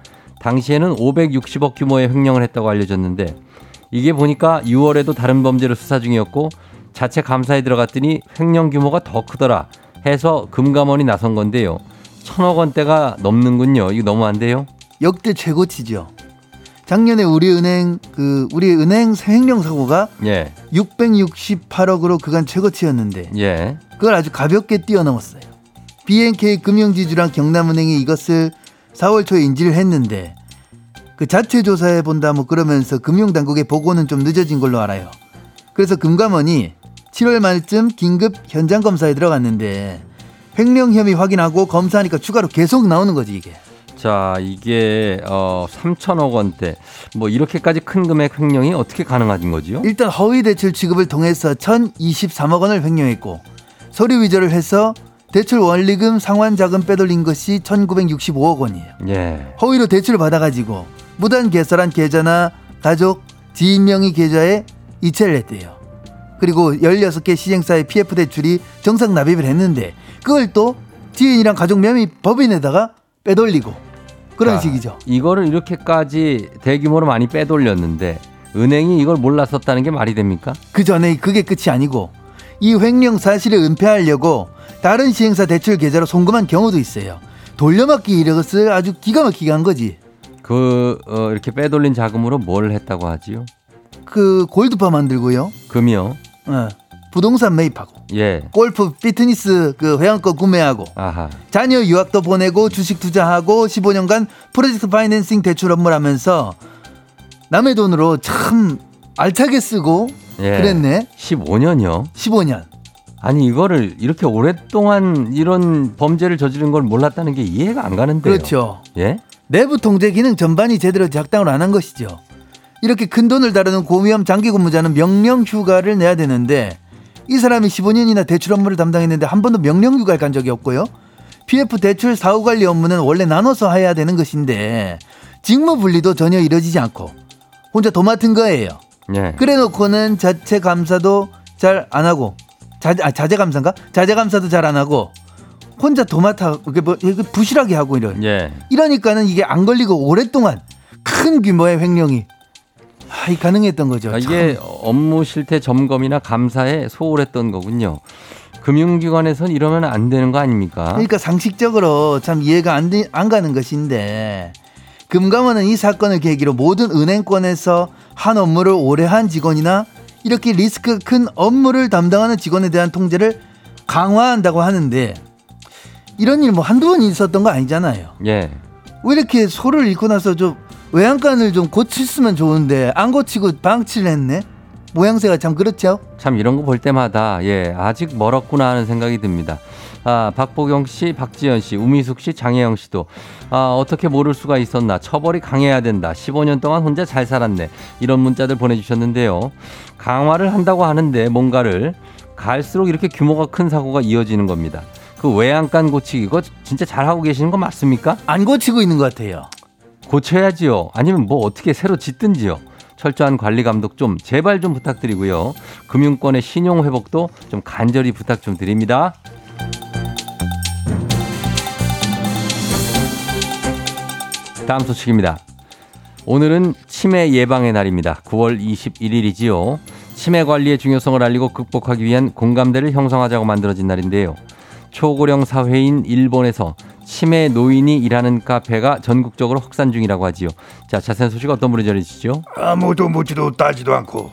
당시에는 560억 규모의 횡령을 했다고 알려졌는데 이게 보니까 6월에도 다른 범죄로 수사 중이었고 자체 감사에 들어갔더니 횡령 규모가 더 크더라 해서 금감원이 나선 건데요. 천억 원대가 넘는군요. 이거 너무 안 돼요? 역대 최고치죠. 작년에 우리은행 그 우리은행 횡령 사고가 예. 668억으로 그간 최고치였는데 예. 그걸 아주 가볍게 뛰어넘었어요. BNK 금융지주랑 경남은행이 이것을 4월 초에 인지를 했는데 그 자체 조사해 본다 뭐 그러면서 금융당국의 보고는 좀 늦어진 걸로 알아요. 그래서 금감원이 7월 말쯤 긴급 현장 검사에 들어갔는데 횡령 혐의 확인하고 검사하니까 추가로 계속 나오는 거지 이게. 자, 이게 어 3천억 원대. 뭐 이렇게까지 큰 금액 횡령이 어떻게 가능한 거지요? 일단 허위 대출 취급을 통해서 1,023억 원을 횡령했고 서류 위조를 해서 대출 원리금 상환 자금 빼돌린 것이 1,965억 원이에요. 예. 허위로 대출을 받아가지고 무단 개설한 계좌나 가족, 지인 명의 계좌에 이체를 했대요. 그리고 16개 시행사의 PF 대출이 정상 납입을 했는데 그걸 또 지인이랑 가족 명의 법인에다가 빼돌리고 그런 자, 식이죠. 이거를 이렇게까지 대규모로 많이 빼돌렸는데 은행이 이걸 몰랐었다는 게 말이 됩니까? 그 전에 그게 끝이 아니고 이 횡령 사실을 은폐하려고 다른 시행사 대출 계좌로 송금한 경우도 있어요. 돌려막기 이것을 아주 기가 막히게 한 거지. 그 어, 이렇게 빼돌린 자금으로 뭘 했다고 하지요? 그 골드바 만들고요. 금이요. 어, 부동산 매입하고 예. 골프 피트니스 그 회원권 구매하고 아하. 자녀 유학도 보내고 주식 투자하고 15년간 프로젝트 파이낸싱 대출 업무를 하면서 남의 돈으로 참 알차게 쓰고 예. 그랬네. 15년이요. 15년. 아니 이거를 이렇게 오랫동안 이런 범죄를 저지른 걸 몰랐다는 게 이해가 안 가는데요. 그렇죠. 예? 내부 통제 기능 전반이 제대로 작동을 안 한 것이죠. 이렇게 큰 돈을 다루는 고위험 장기 근무자는 명령 휴가를 내야 되는데 이 사람이 15년이나 대출 업무를 담당했는데 한 번도 명령 휴가를 간 적이 없고요. PF 대출 사후 관리 업무는 원래 나눠서 해야 되는 것인데 직무 분리도 전혀 이루어지지 않고 혼자 도맡은 거예요. 예. 그래 놓고는 자체 감사도 잘 안 하고 자재, 아, 자재 감사인가? 자재 감사도 잘 안 하고 혼자 도맡아 이게 뭐 부실하게 하고 이런 예. 이러니까는 이게 안 걸리고 오랫동안 큰 규모의 횡령이 아, 이 가능했던 거죠. 아, 이게 업무 실태 점검이나 감사에 소홀했던 거군요. 금융기관에선 이러면 안 되는 거 아닙니까? 그러니까 상식적으로 참 이해가 안, 돼- 안 가는 것인데 금감원은 이 사건을 계기로 모든 은행권에서 한 업무를 오래 한 직원이나 이렇게 리스크 큰 업무를 담당하는 직원에 대한 통제를 강화한다고 하는데 이런 일 뭐 한두 번 있었던 거 아니잖아요. 예. 왜 이렇게 소를 잃고 나서 좀 외양간을 좀 고쳤으면 좋은데 안 고치고 방치를 했네? 모양새가 참 그렇죠? 참 이런 거 볼 때마다 예 아직 멀었구나 하는 생각이 듭니다. 아 박보경 씨, 박지현 씨, 우미숙 씨, 장혜영 씨도 아 어떻게 모를 수가 있었나 처벌이 강해야 된다. 15년 동안 혼자 잘 살았네. 이런 문자들 보내주셨는데요. 강화를 한다고 하는데 뭔가를 갈수록 이렇게 규모가 큰 사고가 이어지는 겁니다. 그 외양간 고치기 이거 진짜 잘 하고 계시는 거 맞습니까? 안 고치고 있는 것 같아요. 고쳐야지요. 아니면 뭐 어떻게 새로 짓든지요. 철저한 관리 감독 좀 제발 좀 부탁드리고요. 금융권의 신용 회복도 좀 간절히 부탁 좀 드립니다. 다음 소식입니다. 오늘은 치매 예방의 날입니다. 9월 21일이지요. 치매 관리의 중요성을 알리고 극복하기 위한 공감대를 형성하자고 만들어진 날인데요. 초고령 사회인 일본에서 치매 노인이 일하는 카페가 전국적으로 확산 중이라고 하지요. 자, 자세한 소식 어떤 분이 전해주시죠? 아무도 묻지도 따지도 않고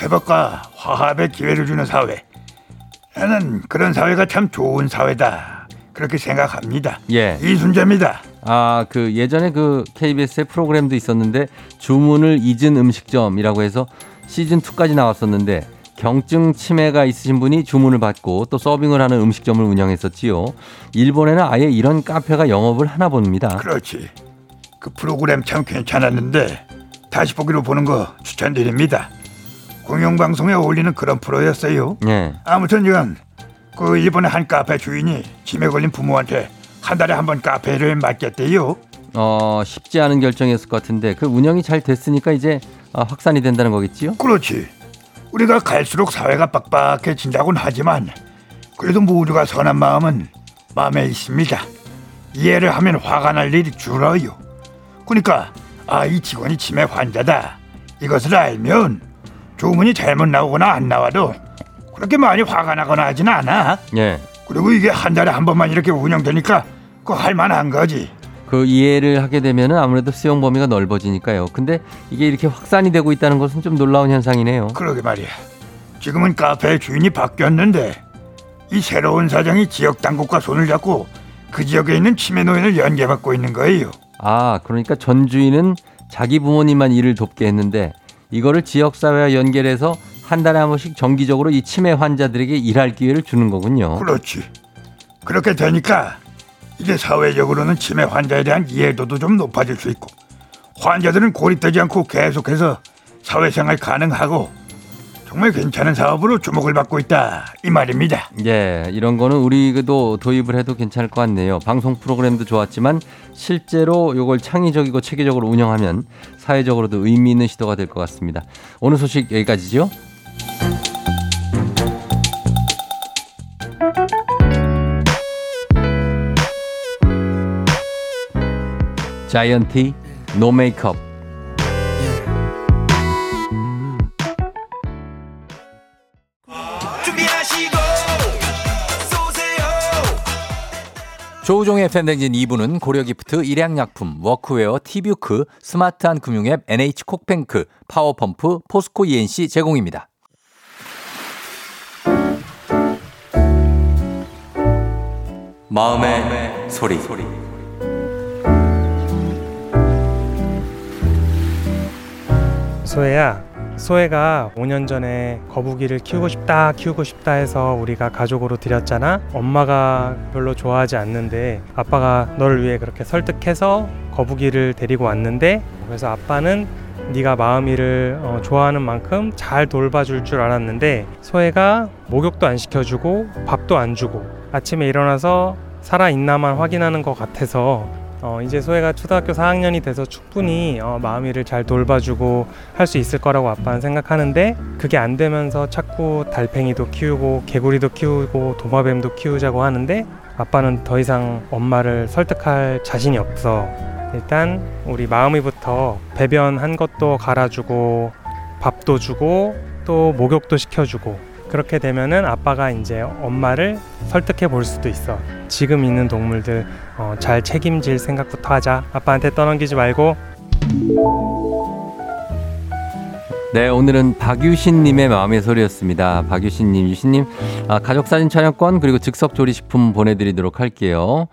회복과 화합의 기회를 주는 사회. 나는 그런 사회가 참 좋은 사회다. 그렇게 생각합니다. 예. 이순재입니다. 아, 그 예전에 그 KBS의 프로그램도 있었는데 주문을 잊은 음식점이라고 해서 시즌 2까지 나왔었는데 경증 치매가 있으신 분이 주문을 받고 또 서빙을 하는 음식점을 운영했었지요. 일본에는 아예 이런 카페가 영업을 하나 봅니다. 그렇지. 그 프로그램 참 괜찮았는데 다시 보기로 보는 거 추천드립니다. 공영방송에 어울리는 그런 프로였어요. 예. 아무튼 이건 그 일본의 한 카페 주인이 치매 걸린 부모한테 한 달에 한 번 카페를 맡겼대요. 어, 쉽지 않은 결정이었을 것 같은데 그 운영이 잘 됐으니까 이제 아, 확산이 된다는 거겠지요? 그렇지. 우리가 갈수록 사회가 빡빡해진다고는 하지만 그래도 모두가 선한 마음은 마음에 있습니다. 이해를 하면 화가 날 일이 줄어요. 그러니까 아 이 직원이 치매 환자다. 이것을 알면 주문이 잘못 나오거나 안 나와도 그렇게 많이 화가 나거나 하진 않아. 예. 그리고 이게 한 달에 한 번만 이렇게 운영되니까 그 할만한 거지. 그 이해를 하게 되면은 아무래도 수용 범위가 넓어지니까요. 근데 이게 이렇게 확산이 되고 있다는 것은 좀 놀라운 현상이네요. 그러게 말이야. 지금은 카페 주인이 바뀌었는데 이 새로운 사장이 지역 당국과 손을 잡고 그 지역에 있는 치매 노인을 연계받고 있는 거예요. 아, 그러니까 전 주인은 자기 부모님만 일을 돕게 했는데 이거를 지역 사회와 연결해서 한 달에 한 번씩 정기적으로 이 치매 환자들에게 일할 기회를 주는 거군요. 그렇지. 그렇게 되니까 이게 사회적으로는 치매 환자에 대한 이해도도 좀 높아질 수 있고 환자들은 고립되지 않고 계속해서 사회생활 가능하고 정말 괜찮은 사업으로 주목을 받고 있다 이 말입니다. 예, 이런 거는 우리도 도입을 해도 괜찮을 것 같네요. 방송 프로그램도 좋았지만 실제로 이걸 창의적이고 체계적으로 운영하면 사회적으로도 의미 있는 시도가 될 것 같습니다. 오늘 소식 여기까지죠. 자이언티 No Make Up 조우종의 FM댕진 2부는 고려기프트, 일양약품, 워크웨어, 티뷰크, 스마트한 금융앱, NH콕뱅크, 파워펌프, 포스코 ENC 제공입니다. 마음의, 소리. 소 혜야, 소혜가 5년 전에 거북이를 키우고 싶다, 키우고 싶다 해서 우리가 가족으로 들였잖아. 엄마가 별로 좋아하지 않는데 아빠가 너를 위해 그렇게 설득해서 거북이를 데리고 왔는데 그래서 아빠는 네가 마음이를 어, 좋아하는 만큼 잘 돌봐줄 줄 알았는데 소혜가 목욕도 안 시켜주고 밥도 안 주고 아침에 일어나서 살아 있나만 확인하는 것 같아서 어, 이제 소혜가 초등학교 4학년이 돼서 충분히 어, 마음이를 잘 돌봐주고 할 수 있을 거라고 아빠는 생각하는데 그게 안 되면서 자꾸 달팽이도 키우고 개구리도 키우고 도마뱀도 키우자고 하는데 아빠는 더 이상 엄마를 설득할 자신이 없어. 일단 우리 마음이부터 배변한 것도 갈아주고 밥도 주고 또 목욕도 시켜주고 그렇게 되면은 아빠가 이제 엄마를 설득해 볼 수도 있어. 지금 있는 동물들 어, 잘 책임질 생각부터 하자. 아빠한테 떠넘기지 말고. 네, 오늘은 박유신님의 마음의 소리였습니다. 박유신님, 유신님, 아, 가족사진 촬영권 그리고 즉석 조리식품 보내드리도록 할게요.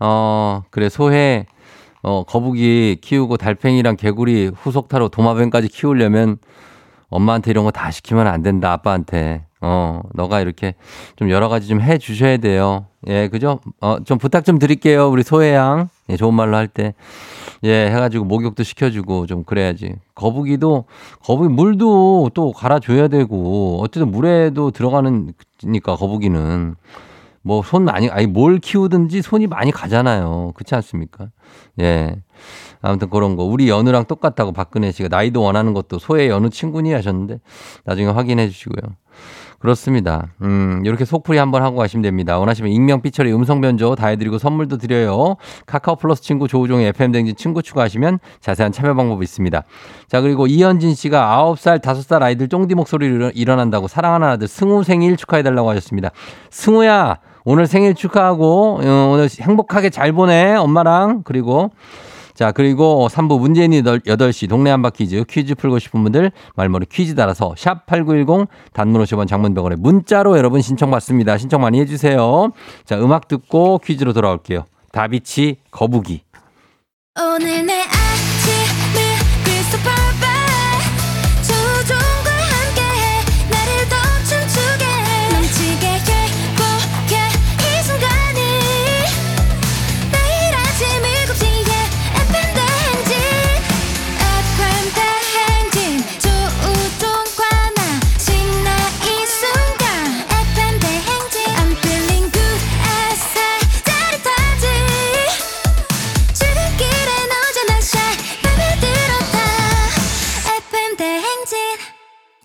어, 그래, 소해, 어, 거북이 키우고 달팽이랑 개구리 후속 타로 도마뱀까지 키우려면 엄마한테 이런 거 다 시키면 안 된다, 아빠한테. 어, 너가 이렇게 좀 여러 가지 좀 해 주셔야 돼요. 예, 그죠? 어, 좀 부탁 좀 드릴게요. 우리 소혜양. 예, 좋은 말로 할 때. 예, 해가지고 목욕도 시켜주고 좀 그래야지. 거북이도, 거북이 물도 또 갈아줘야 되고, 어쨌든 물에도 들어가는니까, 거북이는. 뭐, 손 많이, 아니, 뭘 키우든지 손이 많이 가잖아요. 그렇지 않습니까? 예. 아무튼 그런 거. 우리 연우랑 똑같다고 박근혜 씨가 나이도 원하는 것도 소의 연우 친구니 하셨는데, 나중에 확인해 주시고요. 그렇습니다. 음, 이렇게 속풀이 한번 하고 가시면 됩니다. 원하시면 익명 삐처리 음성 변조 다 해드리고 선물도 드려요. 카카오 플러스 친구 조우종의 FM 댕진 친구 추가하시면 자세한 참여 방법이 있습니다. 자, 그리고 이현진 씨가 9살, 5살 아이들 쫑디 목소리로 일어난다고 사랑하는 아들 승우 생일 축하해달라고 하셨습니다. 승우야, 오늘 생일 축하하고, 어, 오늘 행복하게 잘 보내, 엄마랑. 그리고 자, 그리고 3부 문재인이 8시 동네 한바 퀴즈 퀴즈 풀고 싶은 분들 말머리 퀴즈 달아서 샵 8910 단문 50원 장문 100원에 문자로 여러분 신청 받습니다. 신청 많이 해주세요. 자, 음악 듣고 퀴즈로 돌아올게요. 다비치 거북이. 오늘 내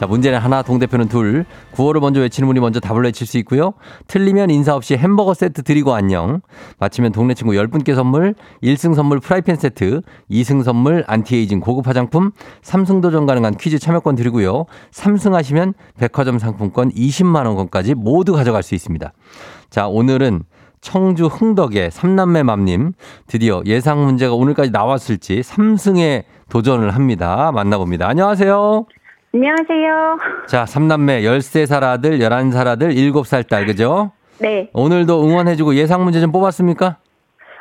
자, 문제는 하나, 동대표는 둘. 구호를 먼저 외치는 분이 먼저 답을 외칠 수 있고요. 틀리면 인사 없이 햄버거 세트 드리고 안녕. 맞히면 동네 친구 10분께 선물, 1승 선물 프라이팬 세트, 2승 선물 안티에이징 고급 화장품, 3승 도전 가능한 퀴즈 참여권 드리고요. 3승 하시면 백화점 상품권 20만 원권까지 모두 가져갈 수 있습니다. 자, 오늘은 청주 흥덕의 삼남매 맘님 드디어 예상 문제가 오늘까지 나왔을지 3승에 도전을 합니다. 만나봅니다. 안녕하세요. 안녕하세요. 자, 삼남매 13살 아들, 11살 아들, 7살 딸, 그죠? 네. 오늘도 응원해주고 예상 문제 좀 뽑았습니까?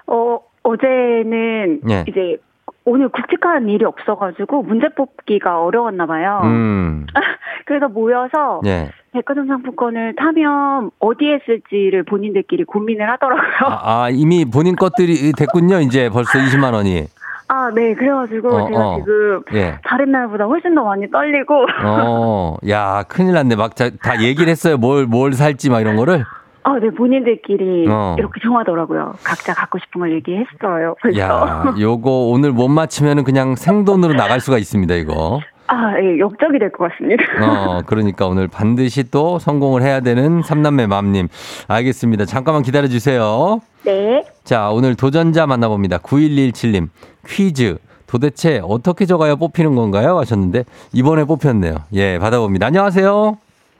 어, 어제는 예. 이제 오늘 굵직한 일이 없어가지고 문제 뽑기가 어려웠나 봐요. 음, 그래서 모여서 예. 백화점 상품권을 타면 어디에 쓸지를 본인들끼리 고민을 하더라고요. 아, 아, 이미 본인 것들이 됐군요, 이제 벌써 20만 원이. 아, 네. 그래가지고 어, 제가 어. 지금 예. 다른 날보다 훨씬 더 많이 떨리고. 어, 야, 큰일 났네. 막 다 얘기를 했어요. 뭘, 뭘 살지 막 이런 거를. 아, 네. 본인들끼리 어. 이렇게 정하더라고요. 각자 갖고 싶은 걸 얘기했어요. 벌써. 야, 요거 오늘 못 맞히면은 그냥 생돈으로 나갈 수가 있습니다, 이거. 아, 예. 역적이 될 것 같습니다. 어, 그러니까 오늘 반드시 또 성공을 해야 되는 삼남매 맘님. 알겠습니다. 잠깐만 기다려 주세요. 네. 자, 오늘 도전자 만나봅니다. 9117님. 퀴즈. 도대체 어떻게 적어야 뽑히는 건가요? 하셨는데, 이번에 뽑혔네요. 예, 받아봅니다. 안녕하세요.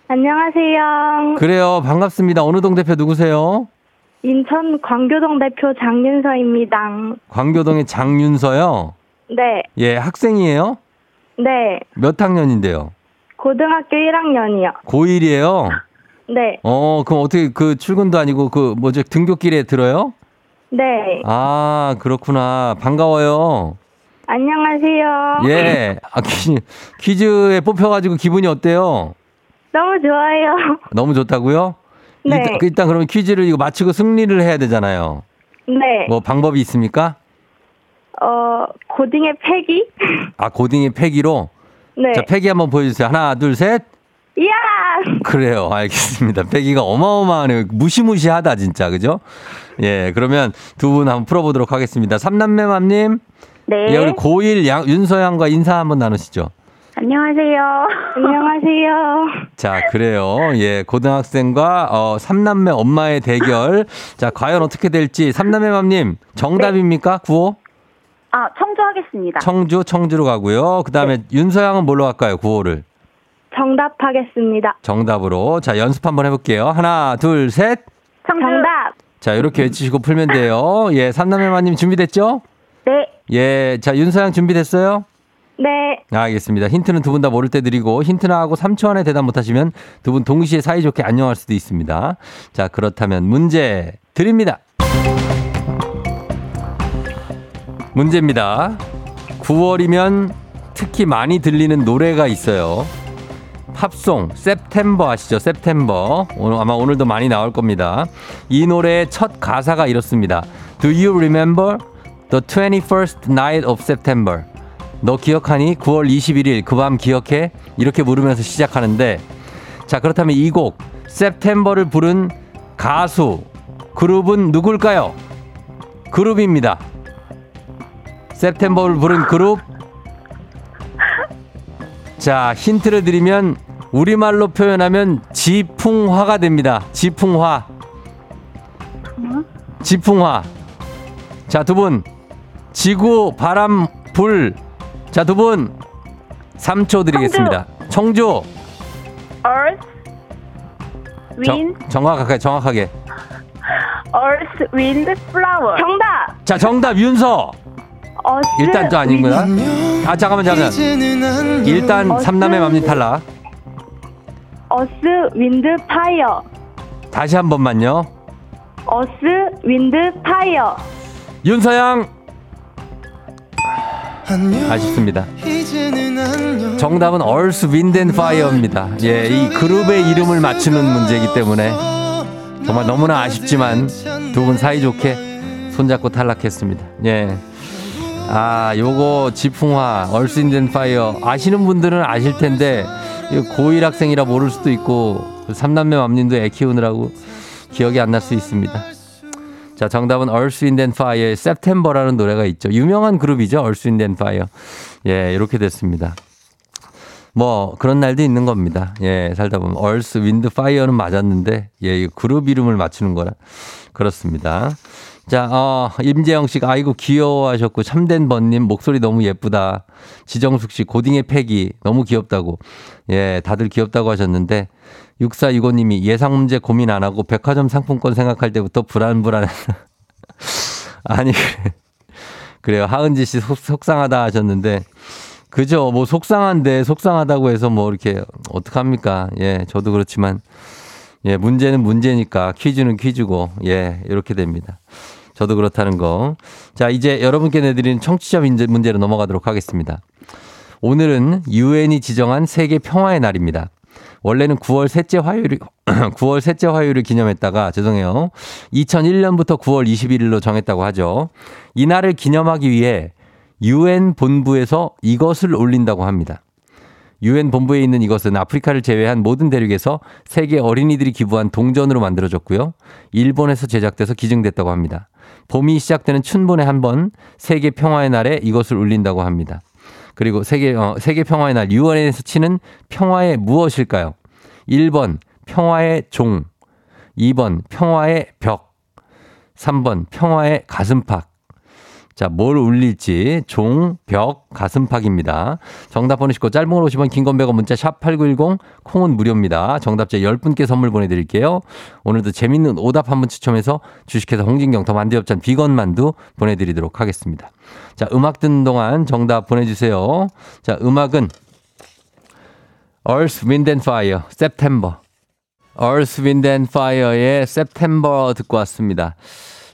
안녕하세요. 그래요. 반갑습니다. 어느 동 대표 누구세요? 인천 광교동 대표 장윤서입니다. 광교동의 장윤서요. 네, 예, 학생이에요? 네. 몇 학년인데요? 고등학교 1학년이요. 고1이에요? 네, 어, 그럼 어떻게 그 출근도 아니고 그 뭐죠? 등교길에 들어요? 네. 아, 그렇구나. 반가워요. 안녕하세요. 예. 아, 퀴, 퀴즈에 뽑혀가지고 기분이 어때요? 너무 좋아요. 너무 좋다고요? 네. 일단, 일단 그러면 퀴즈를 이거 맞히고 승리를 해야 되잖아요. 네. 뭐 방법이 있습니까? 어, 고딩의 패기? 아, 고딩이 패기로? 네. 자, 패기 한번 보여주세요. 하나, 둘, 셋. 이야! 그래요. 알겠습니다. 패기가 어마어마하네요. 무시무시하다, 진짜. 그죠? 예, 그러면 두 분 한번 풀어보도록 하겠습니다. 삼남매맘님. 네. 예, 우리 고1 양, 윤서양과 인사 한번 나누시죠. 안녕하세요. 안녕하세요. 자, 그래요. 예, 고등학생과 어, 삼남매 엄마의 대결. 자, 과연 어떻게 될지. 삼남매 맘님, 정답입니까? 구호? 아, 청주 하겠습니다. 청주, 청주로 가고요. 그 다음에 윤서양은 뭘로 할까요? 구호를. 정답하겠습니다. 정답으로. 자, 연습 한번 해볼게요. 하나, 둘, 셋. 정답! 자, 이렇게 외치시고 풀면 돼요. 예, 삼남매맘님 준비됐죠? 네. 예, 자, 윤서양 준비됐어요? 네, 알겠습니다. 힌트는 두 분 다 모를 때 드리고 힌트나 하고 3초 안에 대답 못하시면 두 분 동시에 사이좋게 안녕할 수도 있습니다. 자 그렇다면 문제 드립니다. 문제입니다. 9월이면 특히 많이 들리는 노래가 있어요. 팝송 september 아시죠? september 오늘 아마 오늘도 많이 나올 겁니다. 이 노래의 첫 가사가 이렇습니다. Do you remember the 21st night of September? 너 기억하니? 9월 21일 그 밤 기억해? 이렇게 물으면서 시작하는데 자 그렇다면 이곡 September를 부른 가수 그룹은 누굴까요? 그룹입니다. September를 부른 그룹 자 힌트를 드리면 우리말로 표현하면 지풍화가 됩니다. 지풍화 지풍화 자 두 분 지구 바람 불 자, 두 분 3초 드리겠습니다. 청주. earth, wind, 정, 정확하게 정확하게. earth, wind, flower. 정답! 자, 정답 윤서. 어스, 일단 또 아닌구나. 아, 잠깐만 잠깐만. 일단 어스. 삼남매 맘님 탈락. Earth, Wind, Fire. 다시 한 번만요. Earth, Wind, Fire. 윤서양 아쉽습니다. 정답은 Earth, Wind and Fire입니다. 예, 이 그룹의 이름을 맞추는 문제이기 때문에 정말 너무나 아쉽지만 두 분 사이좋게 손잡고 탈락했습니다. 예. 아, 요거 지풍화, and Fire 아시는 분들은 아실 텐데 이거 고1 학생이라 모를 수도 있고 삼남매 맘님도 애 키우느라고 기억이 안 날 수 있습니다. 자, 정답은 and Fire의 September라는 노래가 있죠. 유명한 그룹이죠. And Fire. 예, 이렇게 됐습니다. 뭐 그런 날도 있는 겁니다. 예, 살다 보면 Earth, Wind, Fire는 맞았는데 예, 이 그룹 이름을 맞추는 거라 그렇습니다. 자, 어, 임재영 씨가 아이고 귀여워 하셨고 참된 번님 목소리 너무 예쁘다. 지정숙 씨 고딩의 패기 너무 귀엽다고. 예, 다들 귀엽다고 하셨는데 6465 님이 예상 문제 고민 안 하고 백화점 상품권 생각할 때부터 불안불안해. 아니 그래요. 하은지 씨 속, 속상하다 하셨는데 그죠. 뭐 속상한데 속상하다고 해서 뭐 이렇게 어떡합니까? 예, 저도 그렇지만 예, 문제는 문제니까 퀴즈는 퀴즈고 예, 이렇게 됩니다. 저도 그렇다는 거. 자, 이제 여러분께 내드리는 청취자 문제, 문제로 넘어가도록 하겠습니다. 오늘은 유엔이 지정한 세계 평화의 날입니다. 원래는 9월 셋째 화요일 9월 셋째 화요일을 기념했다가 죄송해요. 2001년부터 9월 21일로 정했다고 하죠. 이 날을 기념하기 위해 유엔 본부에서 이것을 올린다고 합니다. 유엔 본부에 있는 이것은 아프리카를 제외한 모든 대륙에서 세계 어린이들이 기부한 동전으로 만들어졌고요. 일본에서 제작돼서 기증됐다고 합니다. 봄이 시작되는 춘분에 한 번 세계 평화의 날에 이것을 올린다고 합니다. 그리고 세계 어, 세계 평화의 날 유엔에서 치는 평화의 무엇일까요? 1번 평화의 종, 2번 평화의 벽, 3번 평화의 가슴팍. 자, 뭘 울릴지 종, 벽, 가슴팍입니다. 정답 보내시고 짧은 걸 오시면 긴건 100원 문자 샵 8910 콩은 무료입니다. 정답자 10분께 선물 보내드릴게요. 오늘도 재밌는 오답 한 분 추첨해서 주식회사 홍진경 더 만두엽찬 비건 만두 보내드리도록 하겠습니다. 자, 음악 듣는 동안 정답 보내주세요. 자, 음악은 Earth, Wind and Fire, September. Earth, Wind and Fire의 September 듣고 왔습니다.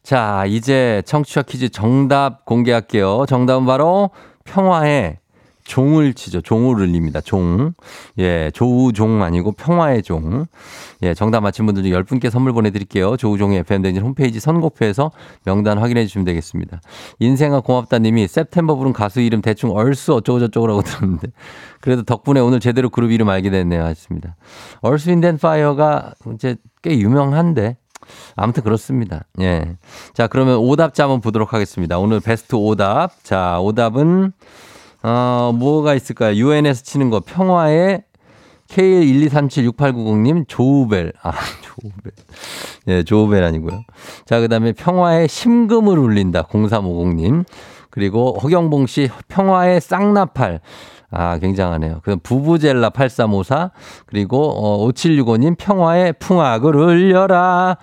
자, 이제 청취자 퀴즈 정답 공개할게요. 정답은 바로 평화의 종을 치죠. 종을 울립니다. 종. 예, 조우종 아니고 평화의 종. 예, 정답 맞힌 분들 중 10분께 선물 보내드릴게요. 조우종의 FM댕진 홈페이지 선곡표에서 명단 확인해 주시면 되겠습니다. 인생아 고맙다 님이 September 부른 가수 이름 대충 Earth 어쩌고저쩌고라고 들었는데 그래도 덕분에 오늘 제대로 그룹 이름 알게 됐네요. 하셨습니다. Earth, Wind and Fire가 이제 꽤 유명한데 아무튼 그렇습니다. 예. 자, 그러면 오답자 한번 보도록 하겠습니다. 오늘 베스트 오답. 자, 오답은, 어, 뭐가 있을까요? UN에서 치는 거. 평화의 K123768990님, 조우벨. 아, 조우벨. 예, 조우벨 아니고요. 자, 그 다음에 평화의 심금을 울린다. 0350님. 그리고 허경봉 씨, 평화의 쌍나팔. 아, 굉장하네요. 그럼 부부젤라 8354 그리고 어 5765님 평화의 풍악을 울려라.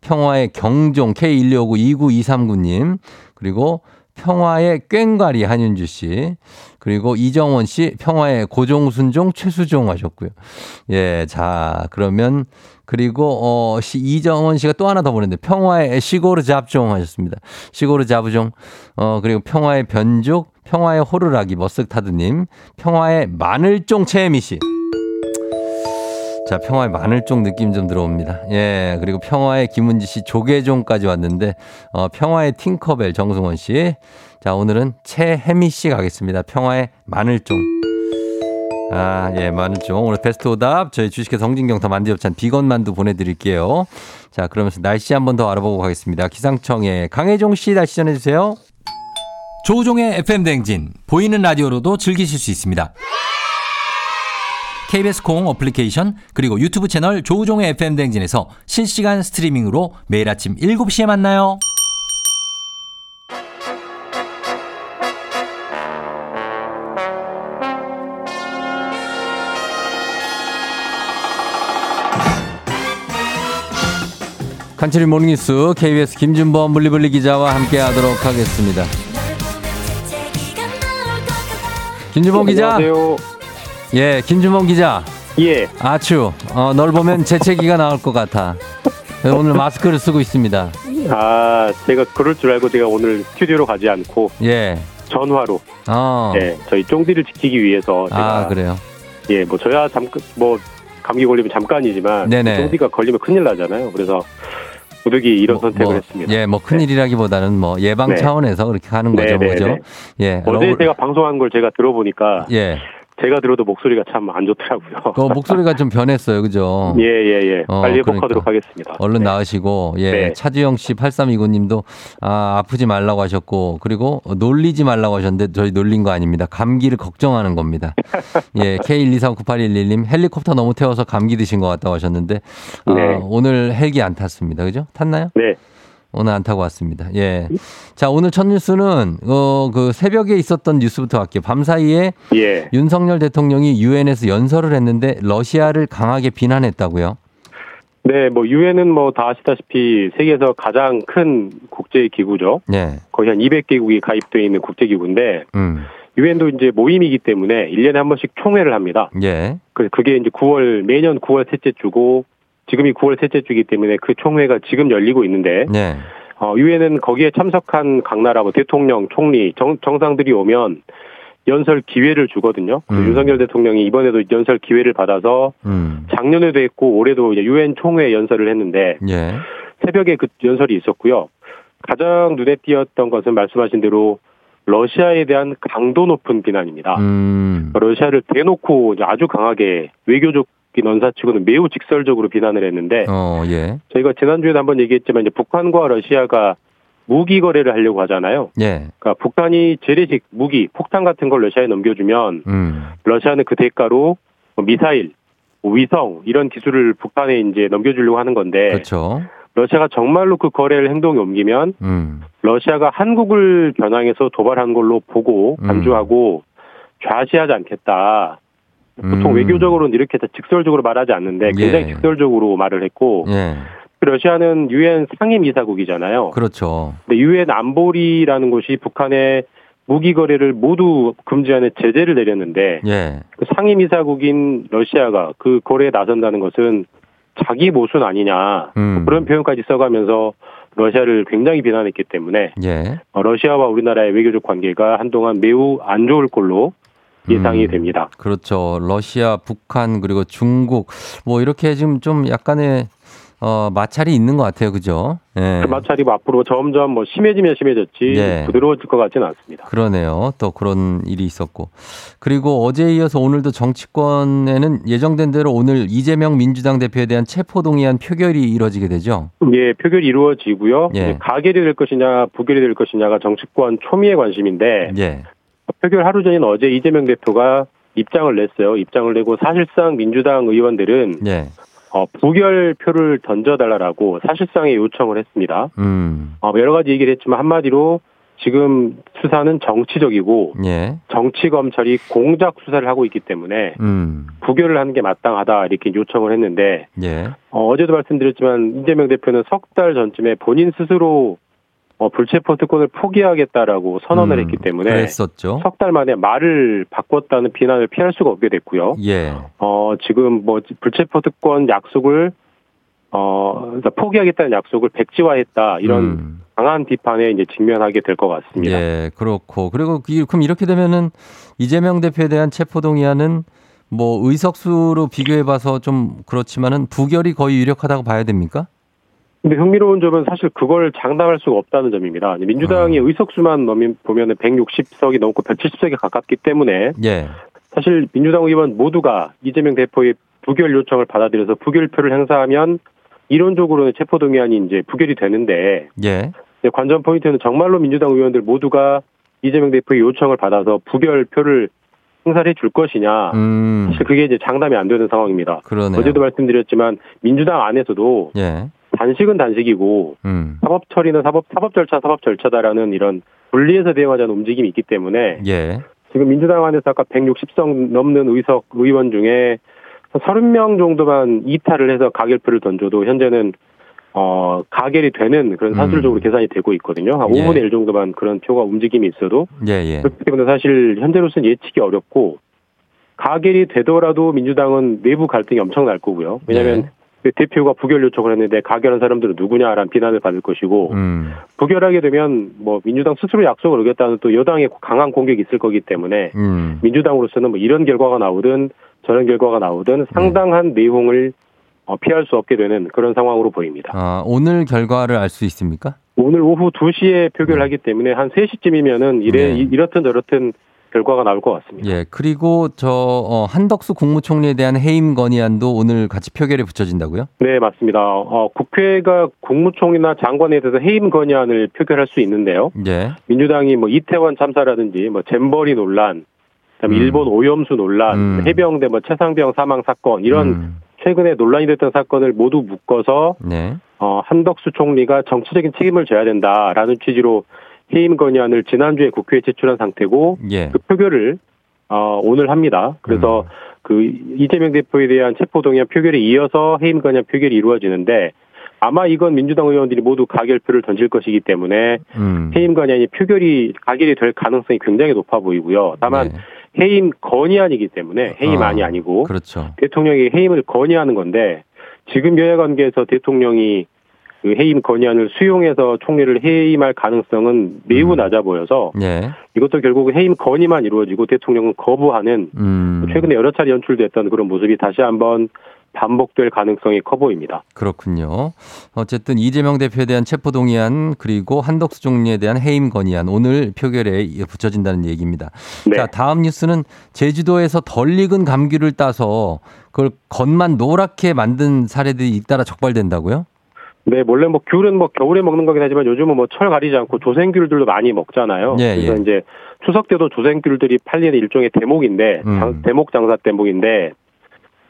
평화의 경종 K1259-29239님 그리고 평화의 꽹과리 한윤주 씨. 그리고 이정원 씨 평화의 고종순종 최수종 하셨고요. 예, 자, 그러면 그리고 어 시, 이정원 씨가 또 하나 더 보냈는데 평화의 시고르 잡종 하셨습니다. 시고르 잡종. 어 그리고 평화의 변죽 평화의 호루라기 머쓱타드님, 평화의 마늘종 최혜미 씨. 자, 평화의 마늘종 느낌 좀 들어옵니다. 예, 그리고 평화의 김은지 씨, 조계종까지 왔는데, 어, 평화의 팅커벨 정승원 씨. 자, 오늘은 최혜미 씨 가겠습니다. 평화의 마늘종. 아, 예, 마늘종. 오늘 베스트 오답, 저희 주식회사 성진경 더 만두엽찬 비건 만두 보내드릴게요. 자, 그러면서 날씨 한번 더 알아보고 가겠습니다. 기상청에 강혜종 씨 날씨 전해주세요. 조우종의 FM 댕진 보이는 라디오로도 즐기실 수 있습니다. KBS 콩 어플리케이션 그리고 유튜브 채널 조우종의 FM 댕진에서 실시간 스트리밍으로 매일 아침 7시에 만나요. 간추린 모닝뉴스 KBS 김준범 물리블리 기자와 함께 하도록 하겠습니다. 김준범 기자. 안녕하세요. 예, 김준범 기자. 예. 아추, 어, 널 보면 재채기가 나올 것 같아. 오늘 마스크를 쓰고 있습니다. 아, 제가 그럴 줄 알고 제가 오늘 스튜디오로 가지 않고 예. 전화로 어. 예, 저희 쫑디를 지키기 위해서 제가 아, 그래요. 예, 뭐 저야 잠깐 뭐 감기 걸리면 잠깐이지만 네네. 쫑디가 걸리면 큰일 나잖아요. 그래서 부득이 이런 선택을 뭐, 했습니다. 예, 뭐 큰일이라기보다는 뭐 예방 네. 차원에서 그렇게 하는 거죠, 네, 네, 그죠? 네. 예. 어제 제가 방송한 걸 제가 들어보니까 예. 제가 들어도 목소리가 참 안 좋더라고요. 그 목소리가 좀 변했어요. 그죠? 예, 예, 예. 어, 빨리 그러니까. 회복하도록 하겠습니다. 얼른 나으시고 예 네. 차주영 씨 8329님도 아 아프지 말라고 하셨고 그리고 놀리지 말라고 하셨는데 저희 놀린 거 아닙니다 감기를 걱정하는 겁니다 예 K1239811님 헬리콥터 너무 태워서 감기 드신 것 같다고 하셨는데 아, 네. 오늘 헬기 안 탔습니다 그죠 탔나요? 네. 오늘 안 타고 왔습니다. 예. 자, 오늘 첫 뉴스는, 어, 그 새벽에 있었던 뉴스부터 할게요. 밤 사이에 예. 윤석열 대통령이 유엔에서 연설을 했는데 러시아를 강하게 비난했다고요. 네, 뭐 유엔은 뭐 다 아시다시피 세계에서 가장 큰 국제 기구죠. 예. 거의 한 200개국이 가입되어 있는 국제 기구인데 음. 유엔도 이제 모임이기 때문에 1년에 한 번씩 총회를 합니다. 예. 그 그게 이제 9월 매년 9월 셋째 주고 지금이 9월 셋째 주기 때문에 그 총회가 지금 열리고 있는데 네. 어, 유엔은 거기에 참석한 각 나라 뭐 대통령, 총리, 정, 정상들이 오면 연설 기회를 주거든요. 그래서 음. 윤석열 대통령이 이번에도 연설 기회를 받아서 음. 작년에도 했고 올해도 이제 유엔 총회 연설을 했는데 예. 새벽에 그 연설이 있었고요. 가장 눈에 띄었던 것은 말씀하신 대로 러시아에 대한 강도 높은 비난입니다. 음. 러시아를 대놓고 아주 강하게 외교적 언사치고는 매우 직설적으로 비난을 했는데 어, 예. 저희가 지난주에도 한번 얘기했지만 이제 북한과 러시아가 무기 거래를 하려고 하잖아요. 예. 그러니까 북한이 재래식 무기, 폭탄 같은 걸 러시아에 넘겨주면 음. 러시아는 그 대가로 뭐 미사일, 뭐 위성 이런 기술을 북한에 이제 넘겨주려고 하는 건데 그렇죠. 러시아가 정말로 그 거래를 행동에 옮기면 음. 러시아가 한국을 겨냥해서 도발한 걸로 보고 음. 간주하고 좌시하지 않겠다. 보통 음. 외교적으로는 이렇게 다 직설적으로 말하지 않는데 굉장히 예. 직설적으로 말을 했고 예. 러시아는 유엔 상임 이사국이잖아요. 그렇죠. 근데 유엔 안보리라는 곳이 북한의 무기 거래를 모두 금지하는 제재를 내렸는데 예. 그 상임 이사국인 러시아가 그 거래에 나선다는 것은 자기 모순 아니냐 음. 그런 표현까지 써가면서 러시아를 굉장히 비난했기 때문에 예. 어, 러시아와 우리나라의 외교적 관계가 한동안 매우 안 좋을 걸로 예상이 음. 됩니다. 그렇죠. 러시아, 북한 그리고 중국 뭐 이렇게 지금 좀 약간의 어, 마찰이 있는 것 같아요. 그죠? 예. 그 마찰이 뭐 앞으로 점점 뭐 심해지면 심해졌지 예. 부드러워질 것 같지는 않습니다. 그러네요. 또 그런 일이 있었고. 그리고 어제에 이어서 오늘도 정치권에는 예정된 대로 오늘 이재명 민주당 대표에 대한 체포동의안 표결이 이뤄지게 되죠. 예, 표결이 이루어지고요. 예. 가결이 될 것이냐 부결이 될 것이냐가 정치권 초미의 관심인데 예. 표결 하루 전인 어제 이재명 대표가 입장을 냈어요. 입장을 내고 사실상 민주당 의원들은 예. 어, 부결표를 던져달라고 사실상의 요청을 했습니다. 음. 어, 여러 가지 얘기를 했지만 한마디로 지금 수사는 정치적이고 예. 정치 검찰이 공작 수사를 하고 있기 때문에 음. 부결을 하는 게 마땅하다 이렇게 요청을 했는데 예. 어, 어제도 말씀드렸지만 이재명 대표는 석 달 전쯤에 본인 스스로 어, 불체포 특권을 포기하겠다라고 선언을 음, 했기 때문에 그랬었죠. 석달 만에 말을 바꿨다는 비난을 피할 수가 없게 됐고요. 예. 어, 지금 뭐 불체포 특권 약속을 어, 그러니까 포기하겠다는 약속을 백지화했다 이런 음. 강한 비판에 이제 직면하게 될 것 같습니다. 예, 그렇고. 그리고 이- 그럼 이렇게 되면은 이재명 대표에 대한 체포 동의안은 뭐 의석수로 비교해봐서 좀 그렇지만은 부결이 거의 유력하다고 봐야 됩니까? 근데 흥미로운 점은 사실 그걸 장담할 수가 없다는 점입니다. 민주당이 의석수만 넘으면 보면은 160석이 넘고 170석에 가깝기 때문에 예. 사실 민주당 의원 모두가 이재명 대표의 부결 요청을 받아들여서 부결표를 행사하면 이론적으로는 체포동의안이 이제 부결이 되는데 예. 관전 포인트는 정말로 민주당 의원들 모두가 이재명 대표의 요청을 받아서 부결표를 행사를 해줄 것이냐. 음. 사실 그게 이제 장담이 안 되는 상황입니다. 그러네요. 어제도 말씀드렸지만 민주당 안에서도 예. 단식은 단식이고 음. 사법 처리는 사법 사법 절차 사법 절차다라는 이런 분리해서 대응하자는 움직임이 있기 때문에 예. 지금 민주당 안에서 아까 160석 넘는 의석 의원 중에 한 30명 정도만 이탈을 해서 가결표를 던져도 현재는 어 가결이 되는 그런 사실적으로 계산이 되고 있거든요. 한 음. 예. 5분의 1 정도만 그런 표가 움직임이 있어도 예, 예. 그렇기 때문에 사실 현재로서는 예측이 어렵고 가결이 되더라도 민주당은 내부 갈등이 엄청 날 거고요. 왜냐하면 예. 그 대표가 부결 요청을 했는데 가결한 사람들은 누구냐라는 비난을 받을 것이고 음. 부결하게 되면 뭐 민주당 스스로 약속을 어겼다는 또 여당의 강한 공격이 있을 거기 때문에 음. 민주당으로서는 뭐 이런 결과가 나오든 저런 결과가 나오든 상당한 내용을 어, 피할 수 없게 되는 그런 상황으로 보입니다. 아, 오늘 결과를 알 수 있습니까? 오늘 오후 2시에 표결을 하기 때문에 한 3시쯤이면은 이래 네. 이렇든 저렇든 결과가 나올 것 같습니다. 예, 그리고 저 어, 한덕수 국무총리에 대한 해임 건의안도 오늘 같이 표결에 붙여진다고요? 네, 맞습니다. 어, 국회가 국무총리나 장관에 대해서 해임 건의안을 표결할 수 있는데요. 예. 민주당이 뭐 이태원 참사라든지 뭐 잼버리 논란, 음. 일본 오염수 논란, 음. 해병대 뭐 최상병 사망 사건 이런 음, 최근에 논란이 됐던 사건을 모두 묶어서 네. 어, 한덕수 총리가 정치적인 책임을 져야 된다라는 취지로 해임 건의안을 지난주에 국회에 제출한 상태고 예. 그 표결을 어, 오늘 합니다. 그래서 음. 그 이재명 대표에 대한 체포동의안 표결에 이어서 해임 건의안 표결이 이루어지는데 아마 이건 민주당 의원들이 모두 가결표를 던질 것이기 때문에 음. 해임 건의안이 표결이 가결이 될 가능성이 굉장히 높아 보이고요. 다만 네. 해임 건의안이기 때문에 해임안이 어, 아니고 그렇죠. 대통령이 해임을 건의하는 건데 지금 여야 관계에서 대통령이 그 해임 건의안을 수용해서 총리를 해임할 가능성은 매우 음. 낮아 보여서 예. 이것도 결국 해임 건의만 이루어지고 대통령은 거부하는 음. 최근에 여러 차례 연출됐던 그런 모습이 다시 한번 반복될 가능성이 커 보입니다. 그렇군요. 어쨌든 이재명 대표에 대한 체포동의안 그리고 한덕수 총리에 대한 해임 건의안 오늘 표결에 붙여진다는 얘기입니다. 네. 자, 다음 뉴스는 제주도에서 덜 익은 감귤을 따서 그걸 겉만 노랗게 만든 사례들이 잇따라 적발된다고요? 네, 원래 뭐 귤은 뭐 겨울에 먹는 거긴 하지만 요즘은 뭐 철 가리지 않고 조생귤들도 많이 먹잖아요. 예, 그래서 예. 이제 추석 때도 조생귤들이 팔리는 일종의 대목인데 음. 장- 대목 장사 대목인데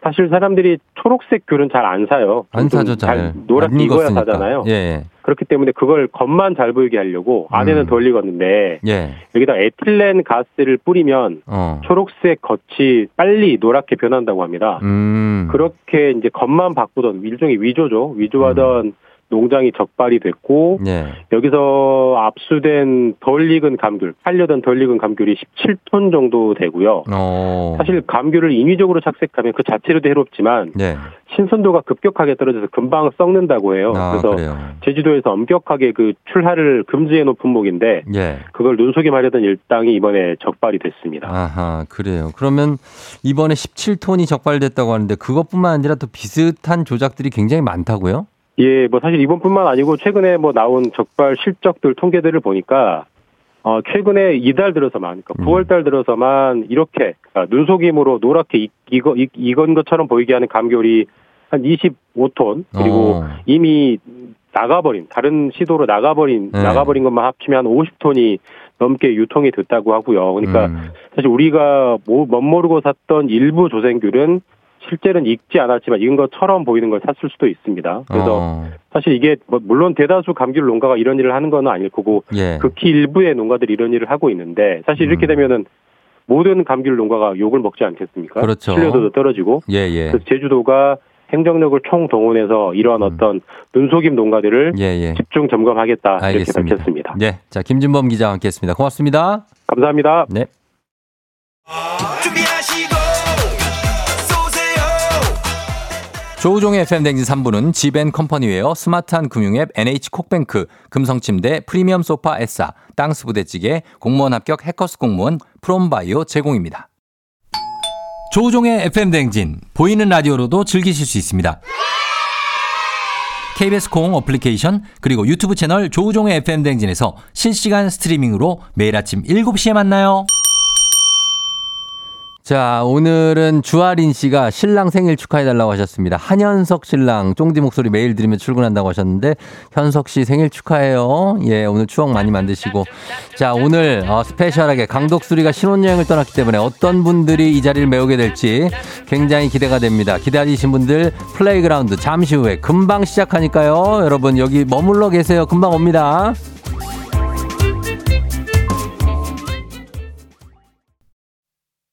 사실 사람들이 초록색 귤은 잘 안 사요. 안좀 사죠, 잘. 노랗게 안 익어야. 사잖아요. 예, 예. 그렇기 때문에 그걸 겉만 잘 보이게 하려고 안에는 음. 덜 익었는데 예. 여기다 에틸렌 가스를 뿌리면 어. 초록색 겉이 빨리 노랗게 변한다고 합니다. 음. 그렇게 이제 겉만 바꾸던 일종의 위조죠. 위조하던 농장이 적발이 됐고 예. 여기서 압수된 덜 익은 감귤, 팔려던 덜 익은 감귤이 17톤 정도 되고요. 어. 사실 감귤을 인위적으로 착색하면 그 자체로도 해롭지만 예. 신선도가 급격하게 떨어져서 금방 썩는다고 해요. 아, 그래서 그래요. 제주도에서 엄격하게 그 출하를 금지해 놓은 품목인데 예. 그걸 눈속임하려던 일당이 이번에 적발이 됐습니다. 아하, 그래요. 그러면 이번에 17톤이 적발됐다고 하는데 그것뿐만 아니라 또 비슷한 조작들이 굉장히 많다고요? 예, 뭐 사실 이번뿐만 아니고 최근에 뭐 나온 적발 실적들 통계들을 보니까 어 최근에 이달 들어서만 그러니까 음. 9월 달 들어서만 이렇게 그러니까 눈속임으로 노랗게 익, 익은 것처럼 보이게 하는 감귤이 한 25톤 그리고 어. 이미 나가버린 다른 시도로 나가버린 네. 나가버린 것만 합치면 한 50톤이 넘게 유통이 됐다고 하고요. 그러니까 음. 사실 우리가 뭐, 멋모르고 샀던 일부 조생귤은 실제는 익지 않았지만 익은 것처럼 보이는 걸 샀을 수도 있습니다. 그래서 어. 사실 이게 뭐 물론 대다수 감귤 농가가 이런 일을 하는 건 아닐 거고 예. 극히 일부의 농가들이 이런 일을 하고 있는데 사실 이렇게 음. 되면은 모든 감귤 농가가 욕을 먹지 않겠습니까? 그렇죠. 신뢰도도 떨어지고 예, 예. 그래서 제주도가 행정력을 총동원해서 이러한 음. 어떤 눈속임 농가들을 예, 예. 집중 점검하겠다 이렇게 알겠습니다. 밝혔습니다. 예. 자, 김준범 기자와 함께 했습니다. 고맙습니다. 감사합니다. 네. 조우종의 FM 댕진 3부는 지벤컴퍼니웨어 스마트한 금융앱 NH콕뱅크 금성침대 프리미엄 소파 에싸 땅스 부대찌개 공무원 합격 해커스 공무원 프롬바이오 제공입니다. 조우종의 FM 댕진 보이는 라디오로도 즐기실 수 있습니다. KBS 콩 어플리케이션 그리고 유튜브 채널 조우종의 FM 댕진에서 실시간 스트리밍으로 매일 아침 7시에 만나요. 자, 오늘은 주아린 씨가 신랑 생일 축하해달라고 하셨습니다. 한현석 신랑, 쫑디 목소리 매일 들으며 출근한다고 하셨는데, 현석 씨 생일 축하해요. 예, 오늘 추억 많이 만드시고. 자, 오늘 어, special하게 강독수리가 신혼여행을 떠났기 때문에 어떤 분들이 이 자리를 메우게 될지 굉장히 기대가 됩니다. 기다리신 분들 Playground 잠시 후에 금방 시작하니까요. 여러분 여기 머물러 계세요. 금방 옵니다.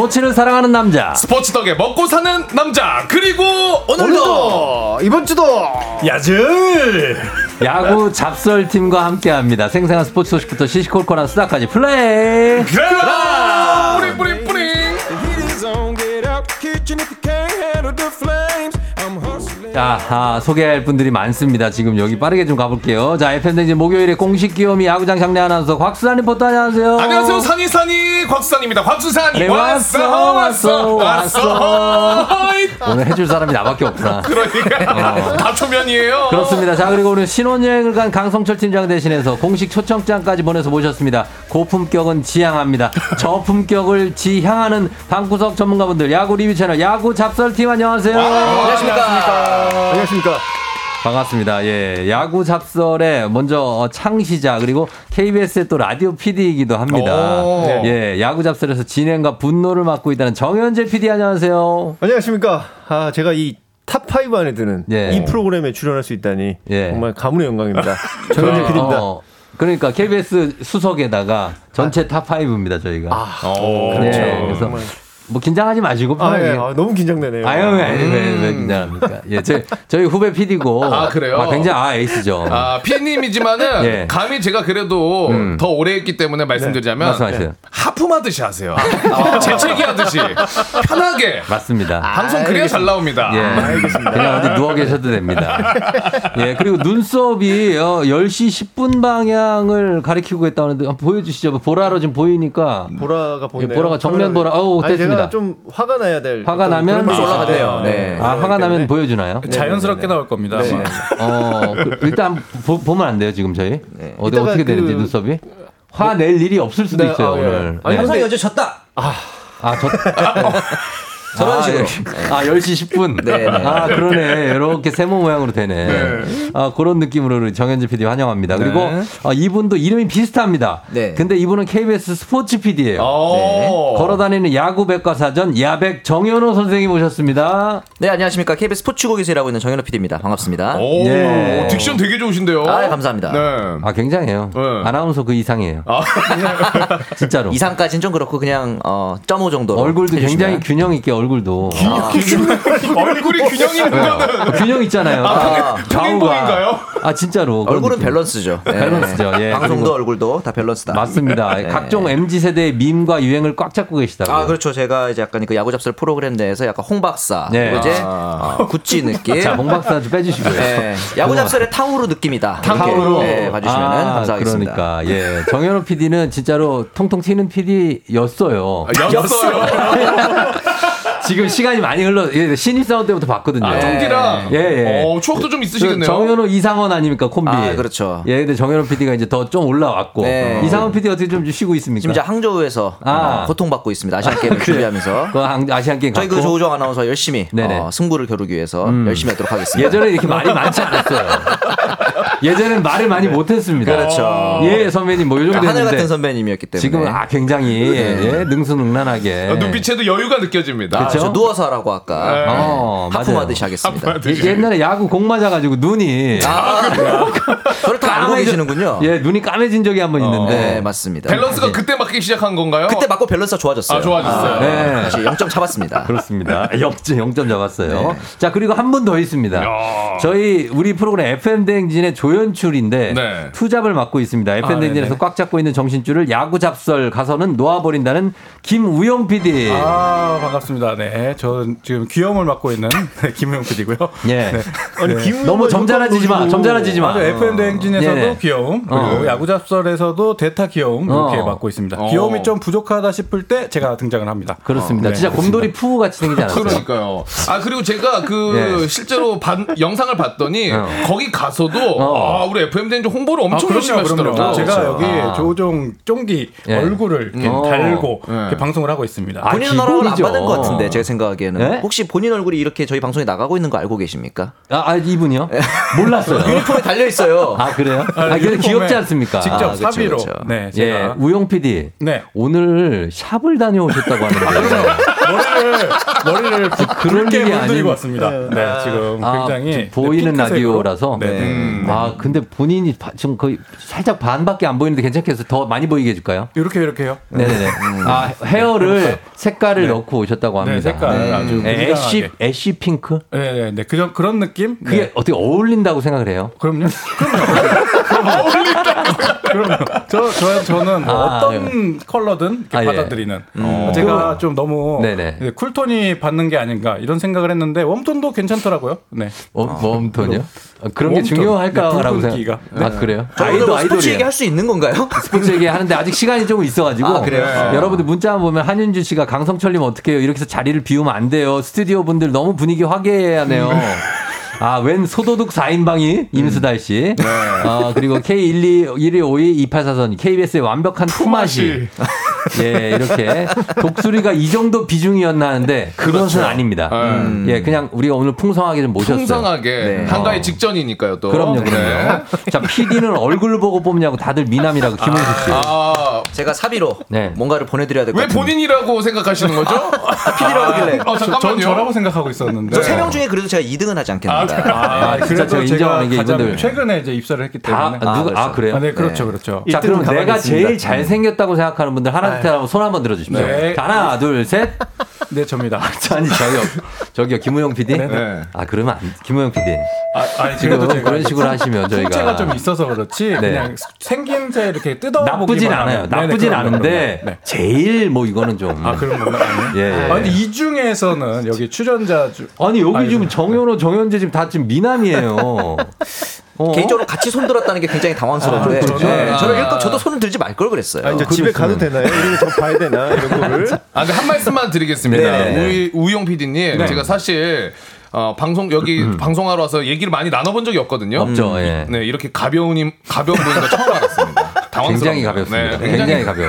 스포츠를 사랑하는 남자. 스포츠 덕에 먹고 사는 남자 그리고 오늘도, 이번 주도 야즈 야구 잡설팀과 함께합니다. 생생한 스포츠 소식부터 시시콜콜한 수다까지 플레이. 뿌링 자, 아, 소개할 분들이 많습니다. 지금 여기 빠르게 좀 가볼게요. 자, FM댕진 목요일에 공식 귀요미 야구장 장례 아나운서 곽수산 리포터 안녕하세요. 안녕하세요 산이 산이 곽수산입니다 곽수산이 네, 왔어 왔어 왔어 오늘 해줄 사람이 나밖에 없구나. 그러니까 다 초면이에요 그렇습니다. 자, 그리고 오늘 신혼여행을 간 강성철 팀장 대신해서 공식 초청장까지 보내서 모셨습니다. 고품격은 지향합니다. 저품격을 지향하는 방구석 전문가분들 야구 리뷰 채널 야구 잡설팀 안녕하세요. 안녕하십니까 안녕하십니까 반갑습니다. 예. 야구 잡설의 먼저 어, 창시자 그리고 KBS의 또 라디오 PD이기도 합니다. 오. 예. 야구 잡설에서 진행과 분노를 맡고 있다는 정현재 PD 안녕하세요. 안녕하십니까 아 제가 이 top5 안에 드는 예. 이 프로그램에 출연할 수 있다니 예. 정말 가문의 영광입니다 정현재 PD입니다 어, 그러니까 KBS 수석에다가 전체 top5입니다, 저희가. 오, 그렇죠. 예, 그래서 뭐 긴장하지 마시고 아. 예. 아, 너무 긴장되네요 아유, 왜, 왜, 왜 음. 긴장합니까? 예, 저희, 저희 후배 PD고. 아, 그래요? 굉장히, 아, 에이스죠. 아, 피디님이지만은 예. 감히 제가 그래도 음. 더 오래 했기 때문에 말씀드리자면 네. 말씀하세요. 하품하듯이 하세요. 재채기 하듯이 편하게 맞습니다. 방송 그래야 잘 나옵니다. 예. 그냥 어디 누워 계셔도 됩니다. 예, 그리고 눈썹이 어, 10시 10분 방향을 가리키고 있다는데 보여주시죠. 보라로 지금 보이니까. 보라가 예, 보이네요 보라가 정면 보라. 어우, 됐습니다. 제가 좀 화가 나야 될 화가 나면 모습이 올라가네요. 있어요. 네. 아, 화가 나면 보여주나요? 자연스럽게 나올 겁니다. 네. 아마. 어, 그, 일단 보, 보면 안 돼요, 지금 저희. 어디 어떻게 그- 되는지 눈썹이. 화낼 일이 없을 수도 네, 있어요, 아, 예. 오늘. 아니, 네. 근데- 어제 졌다. 아, 저. 저런 아, 식으로. 예. 아, 10시 10분. 네, 네. 아, 그러네. 이렇게 세모 모양으로 되네. 아, 그런 느낌으로 정현주 PD 환영합니다. 그리고 네. 어, 이분도 이름이 비슷합니다. 네. 근데 이분은 KBS 스포츠 PD예요. 오. 걸어다니는 야구 백과사전 야백 정현호 선생님 오셨습니다. 네, 안녕하십니까. KBS 스포츠국에서 일하고 있는 정현호 PD입니다. 반갑습니다. 오, 예. diction 되게 좋으신데요. 아, 감사합니다. 네. 아, 굉장해요. 네. 아나운서 그 이상이에요. 아, 진짜로. 이상까지는 좀 그렇고 그냥 어, 점오 정도로 얼굴도 해주시면. 굉장히 균형 있게 얼굴도. 얼굴이 균형이 있는 거는 균형 있잖아요. 아, 평행봉인가요? 아 진짜로 얼굴은. 밸런스죠. 네. 밸런스죠. 예, 방송도 얼굴도 다 밸런스다. 맞습니다. 네. 각종 mz 세대의 밈과 유행을 꽉 잡고 계시다고요. 아 그렇죠. 제가 이제 약간 그 야구 잡설 프로그램 내에서 약간 홍 박사 네. 이제 아. 어, 구찌 느낌. 자, 홍 박사 좀 빼주시고요. 네. 야구 잡설의 탕후루 느낌이다. 탕후루. 네, 봐주시면 아, 감사하겠습니다. 그러니까 예, 정현호 PD는 진짜로 통통 튀는 PD였어요. 였어요. 지금 시간이 많이 흘러 예, 신입 사원 때부터 봤거든요. 아, 통기랑 예, 예. 어, 추억도 좀 있으시겠네요. 정현호 이상원 아닙니까 콤비? 아, 그렇죠. 예, 근데 정현호 PD가 이제 더 좀 올라왔고 네. 이상원 PD 어떻게 좀 쉬고 있습니까? 지금 이제 항저우에서 아. 어, 고통받고 있습니다. 아시안 게임을 그래. 준비하면서. 그 한- 아시안 게임 저희 그. 조우정 아나운서 열심히 네네. 어, 승부를 겨루기 위해서 음. 열심히 하도록 하겠습니다. 예전에 이렇게 말이 많지 않았어요. 예전엔 말을 많이 못했습니다. 그렇죠. 예, 선배님 뭐이 정도 하늘 같은 선배님이었기 때문에. 지금은 아 굉장히 예, 능수능란하게. 어, 눈빛에도 여유가 느껴집니다. 아, 그렇죠? 저 누워서 하라고 아까 네. 어, 하품 하듯이 맞아요. 하겠습니다. 예, 옛날에 야구 공 맞아가지고 눈이 아, 저를 다 알고 계시는군요. 예, 눈이 까매진 적이 한번 있는데. 네, 맞습니다. 밸런스가 그때 맞기 시작한 건가요? 그때 맞고 밸런스가 좋아졌어요. 아, 좋아졌어요. 아, 네. 다시 0점 잡았습니다. 그렇습니다. 역점 0점 잡았어요. 네. 자, 그리고 한 분 더 있습니다. 야. 저희 우리 프로그램 FM 대행진의 조 연출인데 네. 투잡을 맡고 있습니다. FM 아. 꽉 잡고 있는 정신줄을 야구 잡설 가서는 놓아버린다는 김우영 PD. 아 반갑습니다. 네, 저 지금 귀여움을 맡고 있는 네, 김우영 PD고요. 예. 아니 네. 너무 점잖아지지 마. 점잖아지지 마. 맞아, FM 대행진에서도 네네. 귀여움 그리고 어. 야구 잡설에서도 대타 귀여움 이렇게 어. 맡고 있습니다. 어. 귀여움이 좀 부족하다 싶을 때 제가 등장을 합니다. 그렇습니다. 네, 진짜 곰돌이 푸우 같이 생기지 않았어요? 그러니까요. 아 그리고 제가 그 예. 실제로 반- 영상을 봤더니 어. 거기 가서도 어. 아, 우리 FM 대행진 홍보를 아, 엄청 열심히 그럼요, 그럼요. 하시더라고요. 제가 그렇죠. 여기 아. 조종 쫑기 예. 얼굴을 이렇게 어. 달고 예. 이렇게 방송을 하고 있습니다. 아, 본인은 허락을 안. 받은 것 같은데 제가 생각하기에는 네? 혹시 본인 얼굴이 이렇게 저희 방송에 나가고 있는 거 알고 계십니까? 아, 아, 이분이요? 몰랐어요. 유니폼에 달려 있어요. 아, 그래요? 아, 근데 귀엽지 않습니까? 직접 아, 그쵸, 사비로. 그쵸. 네, 예, 제가 우영 PD. 네. 오늘 샵을 다녀오셨다고 하는데. 머리를 머리를 부- 그런 물들이고 아닌- 왔습니다. 네, 지금 아, 굉장히 좀 보이는. 라디오라서. 네, 네. 음. 아 근데 본인이 바- 지금 거의 살짝 반밖에 안 보이는데 괜찮겠어요? 더 많이 보이게 해줄까요? 이렇게 이렇게요. 네네네. 아 헤어를 색깔을 넣고 오셨다고 합니다. 네, 색깔을 아주 네, 애쉬. 애쉬 핑크. 네, 네, 그런 그런 느낌. 그게 네. 어떻게 어울린다고 생각을 해요? 그럼요. 그럼요. 저, 저, 저는 뭐 아, 어떤 컬러든 이렇게 아, 예. 받아들이는. 음. 제가 좀 너무 네네. cool tone이 받는 게 아닌가 이런 생각을 했는데 warm tone도 괜찮더라고요. 네. 웜, 웜톤이요? 아, 그런 게 warm tone. 중요할까라고 네, 생각. 붉은기가. 아 그래요? 뭐 스포츠 얘기 할 수 있는 건가요? 스포츠 얘기 하는데 아직 시간이 조금 있어가지고 아, 그래요? 네. 여러분들 문자 보면 한윤주 씨가 강성철님 어떻게 해요? 이렇게 해서 자리를 비우면 안 돼요. 스튜디오 분들 너무 분위기 화기애애하네요. 아, 웬 소도둑 4인방이 임수달 씨. 아, 그리고 K121522844선 KBS의 완벽한 품맛이. 예, 이렇게 독수리가 이 정도 비중이었나 하는데 그것은 아닙니다. 음. 예, 그냥 우리가 오늘 풍성하게 좀 모셨어요. 풍성하게 네. 한가위 어. 직전이니까요 또. 그럼요, 네. 그럼요. 자, PD는 얼굴 보고 뽑냐고 다들 미남이라고 김은수 씨. 아, 제가 사비로 네. 뭔가를 보내드려야 될것왜 같아요. 본인이라고 생각하시는 거죠? PD라고 하길래. 어, 잠깐만요. 전 저라고 생각하고 있었는데. 저 세 명 중에 그래도 제가 2등은 하지 않겠는가. 아, 진짜 제가 인정하는 게 이분들. 최근에 이제 입사를 했기 다, 때문에. 아, 누가, 아, 그래요? 아, 네, 그렇죠, 그렇죠. 자, 그럼 내가. 제일 잘생겼다고 생각하는 분들 하나, 둘, 셋 하고 손 한번 들어주십시오. 네. 자, 하나, 둘, 셋. 네, 접니다. 아니, 저기요. 저기요, 김우영 PD? 네. 아, 그러면 안, 김우영 PD. 아, 아니, 지금 그런 식으로 하시면 저희가. 풍채가 좀 있어서 그렇지 네. 그냥 생김새 이렇게 뜯어보기만 나쁘진 않아요. 네네, 나쁘진 않은데. 네. 제일 뭐 이거는 좀. 아 그런 건가? 아니에요? 예, 예. 아, 근데 이 중에서는 여기 출연자 중 아니, 여기 아니, 지금 정현호, 정현재 지금 다 지금 미남이에요. 어? 개인적으로 같이 손 들었다는 게 굉장히 당황스러운데 아, 그렇죠. 네, 아. 저는 일단 저도 손을 들지 말 걸 그랬어요. 아, 이제 집에 가도 되나요? 이런 거더 봐야 되나? 이런 거를. 아, 근데 한 말씀만 드리겠습니다. 네. 우이, 우용 PD님, 네. 제가 사실 어, 방송 여기 방송하러 와서 얘기를 많이 나눠본 적이 없거든요. 없죠, 예. 네, 이렇게 가벼운 힘- 가벼운 분인 거 처음 알았습니다. 당황스럽네요. 굉장히 가볍습니다. 네, 굉장히 가벼워.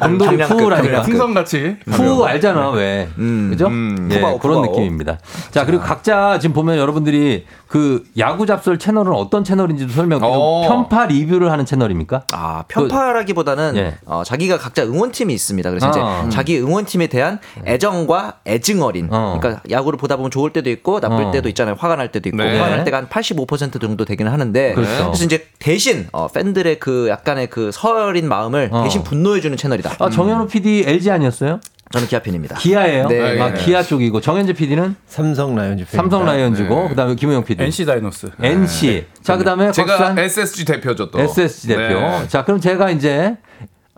끝, 푸라니까. 풍선같이 푸 알잖아 왜 그죠? 음. 예, 푸바오, 그런 푸바오. 느낌입니다. 자 그리고 각자 지금 보면 여러분들이 그 야구 잡설 채널은 어떤 채널인지도 설명. 그리고 어. 편파 리뷰를 하는 채널입니까? 아 편파라기보다는 예. 어, 자기가 각자 응원팀이 있습니다. 그래서 어. 이제 자기 응원팀에 대한 애정과 애증 어린. 어. 그러니까 야구를 보다 보면 좋을 때도 있고 나쁠 어. 때도 있잖아요. 화가 날 때도 있고 네. 화가 날 때가 한 85% 정도 되기는 하는데 그렇죠. 래서 이제 대신 어, 팬들의 그 약간의 그 서열인 마음을 어. 대신 분노해주는 채널이다. 아 정현우 PD LG 아니었어요? 저는 기아 팬입니다. 기아예요. 네. 아, 네. 기아 쪽이고 정현재 PD는 삼성 라이온즈. 삼성 라이온즈고 네. 그다음에 김우영 PD NC 다이노스. NC. 자 그다음에 제가 곽수산 SSG 대표죠 또. SSG 대표. 네. 자 그럼 제가 이제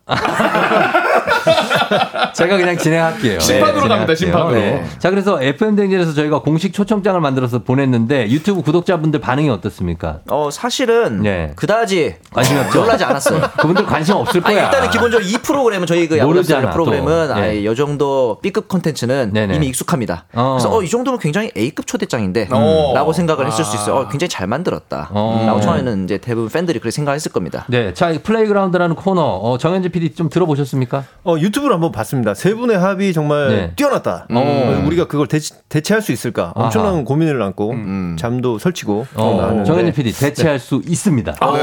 제가 그냥 진행할게요. 심판으로 네, 갑니다. 심판으로. 자, 그래서 FM 댕진에서 저희가 공식 초청장을 만들어서 보냈는데 유튜브 구독자분들 반응이 어떻습니까? 어 사실은 네. 그다지 관심이 없죠? 놀라지 않았어요. 그분들 관심 없을 아니, 거야. 일단은 기본적으로 이 프로그램은 저희 그 모르잖아, 야구잡스 프로그램은 또. 아, 예. 이 정도 B급 컨텐츠는 네네. 이미 익숙합니다. 어. 그래서 어, 이 정도면 굉장히 A급 초대장인데 어. 라고 생각을 했을 수 있어요. 어, 굉장히 잘 만들었다. 어. 라고 처음에는 이제 대부분 팬들이 그렇게 생각했을 겁니다. 네, 자, 이 플레이그라운드라는 코너 어, 정현재 PD 좀 들어보셨습니까? 어, 유튜브를 한번 봤습니다. 세 분의 합이 정말 네. 뛰어났다. 음. 어, 우리가 그걸 대체, 대체할 수 있을까? 엄청난 아하. 고민을 안고 잠도 설치고 어, 정현재 PD 대체할 수 있습니다. 네.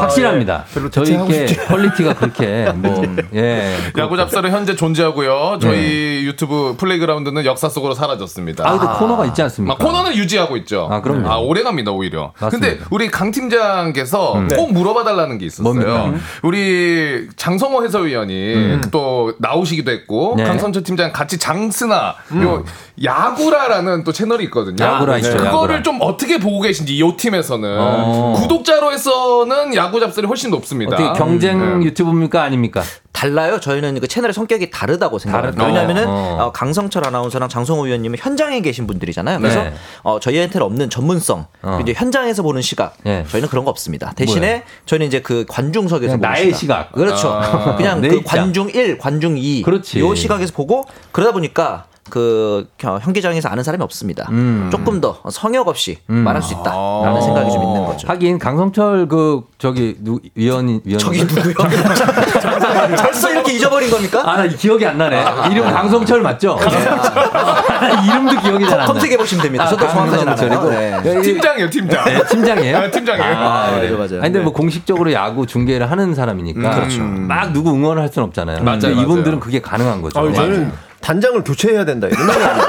확실합니다. 별로 대체하고 저희께 퀄리티가 그렇게 뭐 예. 야구 잡설은 현재 존재하고요. 저희 유튜브 플레이그라운드는 역사 속으로 사라졌습니다. 아, 근데 코너가 있지 않습니까? 아, 코너는 유지하고 있죠. 아, 그럼요. 오래 갑니다, 오히려. 맞습니다. 근데 우리 강 팀장께서 음. 꼭 물어봐 달라는 게 있었어요. 뭡니까? 우리 장 성호 해설위원이 또 나오시기도 했고 네. 강선철 팀장 같이 장스나 요 야구라라는 또 채널이 있거든요. 야구라 있죠, 그거를 야구라. 좀 어떻게 보고 계신지 이 팀에서는 어. 구독자로에서는 야구 잡설이 훨씬 높습니다. 어떻게 경쟁 네. 유튜브입니까 아닙니까? 달라요. 저희는 그 채널의 성격이 다르다고 생각합니다. 왜냐하면은 어. 어, 강성철 아나운서랑 장성호 위원님은 현장에 계신 분들이잖아요. 그래서 네. 어, 저희한테는 없는 전문성, 어. 이제 현장에서 보는 시각, 네. 저희는 그런 거 없습니다. 대신에 뭐예요? 저희는 이제 그 관중석에서 보는 나의 시각. 그렇죠. 아. 그냥 내그 입장. 관중 1, 관중 2, 그렇지. 요 시각에서 보고 그러다 보니까 그 현기장에서 아는 사람이 없습니다. 음. 조금 더 성역 없이 음. 말할 수 있다라는 아. 생각이 좀 있는 거죠. 하긴 강성철 그 저기 누 위원 위원 저기 누구요? 벌써 이렇게 잊어버린 겁니까? 아, 나 기억이 안 나네. 이름 강성철 맞죠? 아, 이름도 기억이 잘 안 나. 검색해 보시면 됩니다. 저도 정확하진 않아요. 강성철이고. 네. 팀장이에요, 팀장. 네, 팀장이에요? 아, 팀장이에요. 아, 네, 그래요? 맞아요. 아니, 근데 네. 뭐 공식적으로 야구 중계를 하는 사람이니까 그렇죠. 막 누구 응원을 할 수는 없잖아요. 맞아요, 근데 이분들은 맞아요. 그게 가능한 거죠. 아, 저는 단장을 교체해야 된다 이런 말이 아니에요.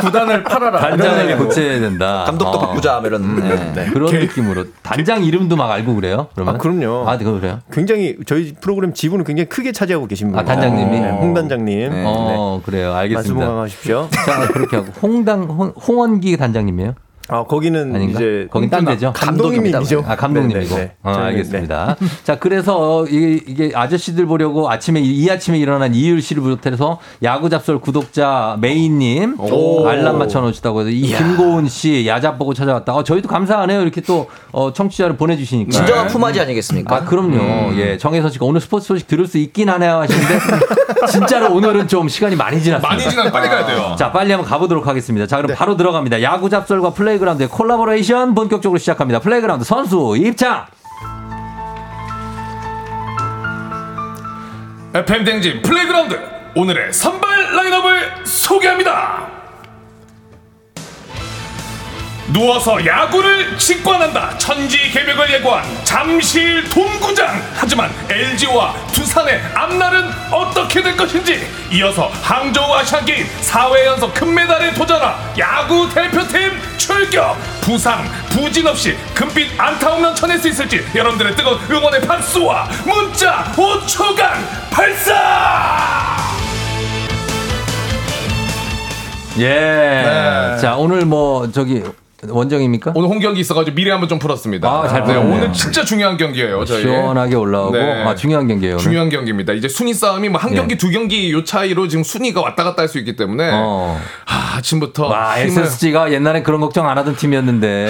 구단을 팔아라. 단장을 고쳐야 된다. 감독도 어. 바꾸자 뭐 이런 네. 네, 그런 느낌으로 단장 이름도 막 알고 그래요? 그러면 아 그럼요. 아, 네, 그래요? 굉장히 저희 프로그램 지분을 굉장히 크게 차지하고 계신 분. 아, 단장님이? 네, 홍 단장님. 어, 그래요. 말씀 알겠습니다. 건강하십시오. 자, 그렇게 하고 홍당 홍, 홍원기 단장님이에요? 아 거기는 아닌가? 이제 거긴 딴 데죠? 감독님이죠. 아, 감독님이고. 네, 네, 네. 어, 저희는, 알겠습니다. 자, 그래서 이게, 이게 아저씨들 보려고 아침에, 이 아침에 일어난 이율 씨를 비롯해서 야구 잡설 구독자 메인님 오. 알람 맞춰 놓으시다고 해서 이. 김고은 씨 야잡 보고 찾아왔다. 어, 저희도 감사하네요. 이렇게 또 어, 청취자를 보내 주시니까. 진정한 품앗이 아니겠습니까? 아, 그럼요. 음. 예. 정혜선 씨가 오늘 스포츠 소식 들을 수 있긴 하네요 하시는데 진짜로 오늘은 좀 시간이 많이 지났습니다. 많이 지난 빨리 가야 돼요. 자, 빨리 한번 가 보도록 하겠습니다. 자, 그럼 바로 들어갑니다. 야구 잡설과 플레이 그라운드의 콜라보레이션 본격적으로 시작합니다. 플레이그라운드 선수 입장! FM 댕진 플레이그라운드 오늘의 선발 라인업을 소개합니다. 누워서 야구를 직관한다. 천지 개벽을 예고한 잠실 동구장. 하지만 LG와 두산의 앞날은 어떻게 될 것인지. 이어서 항저우 아시안 게임 4회 연속 금메달에 도전한 야구 대표팀 출격. 부상, 부진 없이 금빛 안타 홈런 쳐낼 수 있을지 여러분들의 뜨거운 응원의 박수와 문자 5초간 발사! 예. 자, 오늘 뭐, 저기, 원정입니까? 오늘 홈 경기 있어가지고 미리 한번 좀 풀었습니다. 아, 잘 네, 풀었네요. 오늘 진짜 중요한 경기예요. 저희. 시원하게 올라오고. 아, 중요한 경기예요. 오늘. 중요한 경기입니다. 이제 순위 싸움이 뭐한 예. 경기 두 경기 요 차이로 지금 순위가 왔다 갔다 할 수 있기 때문에 어. 아, 아침부터 와, 힘을- SSG가 옛날엔 그런 걱정 안 하던 팀이었는데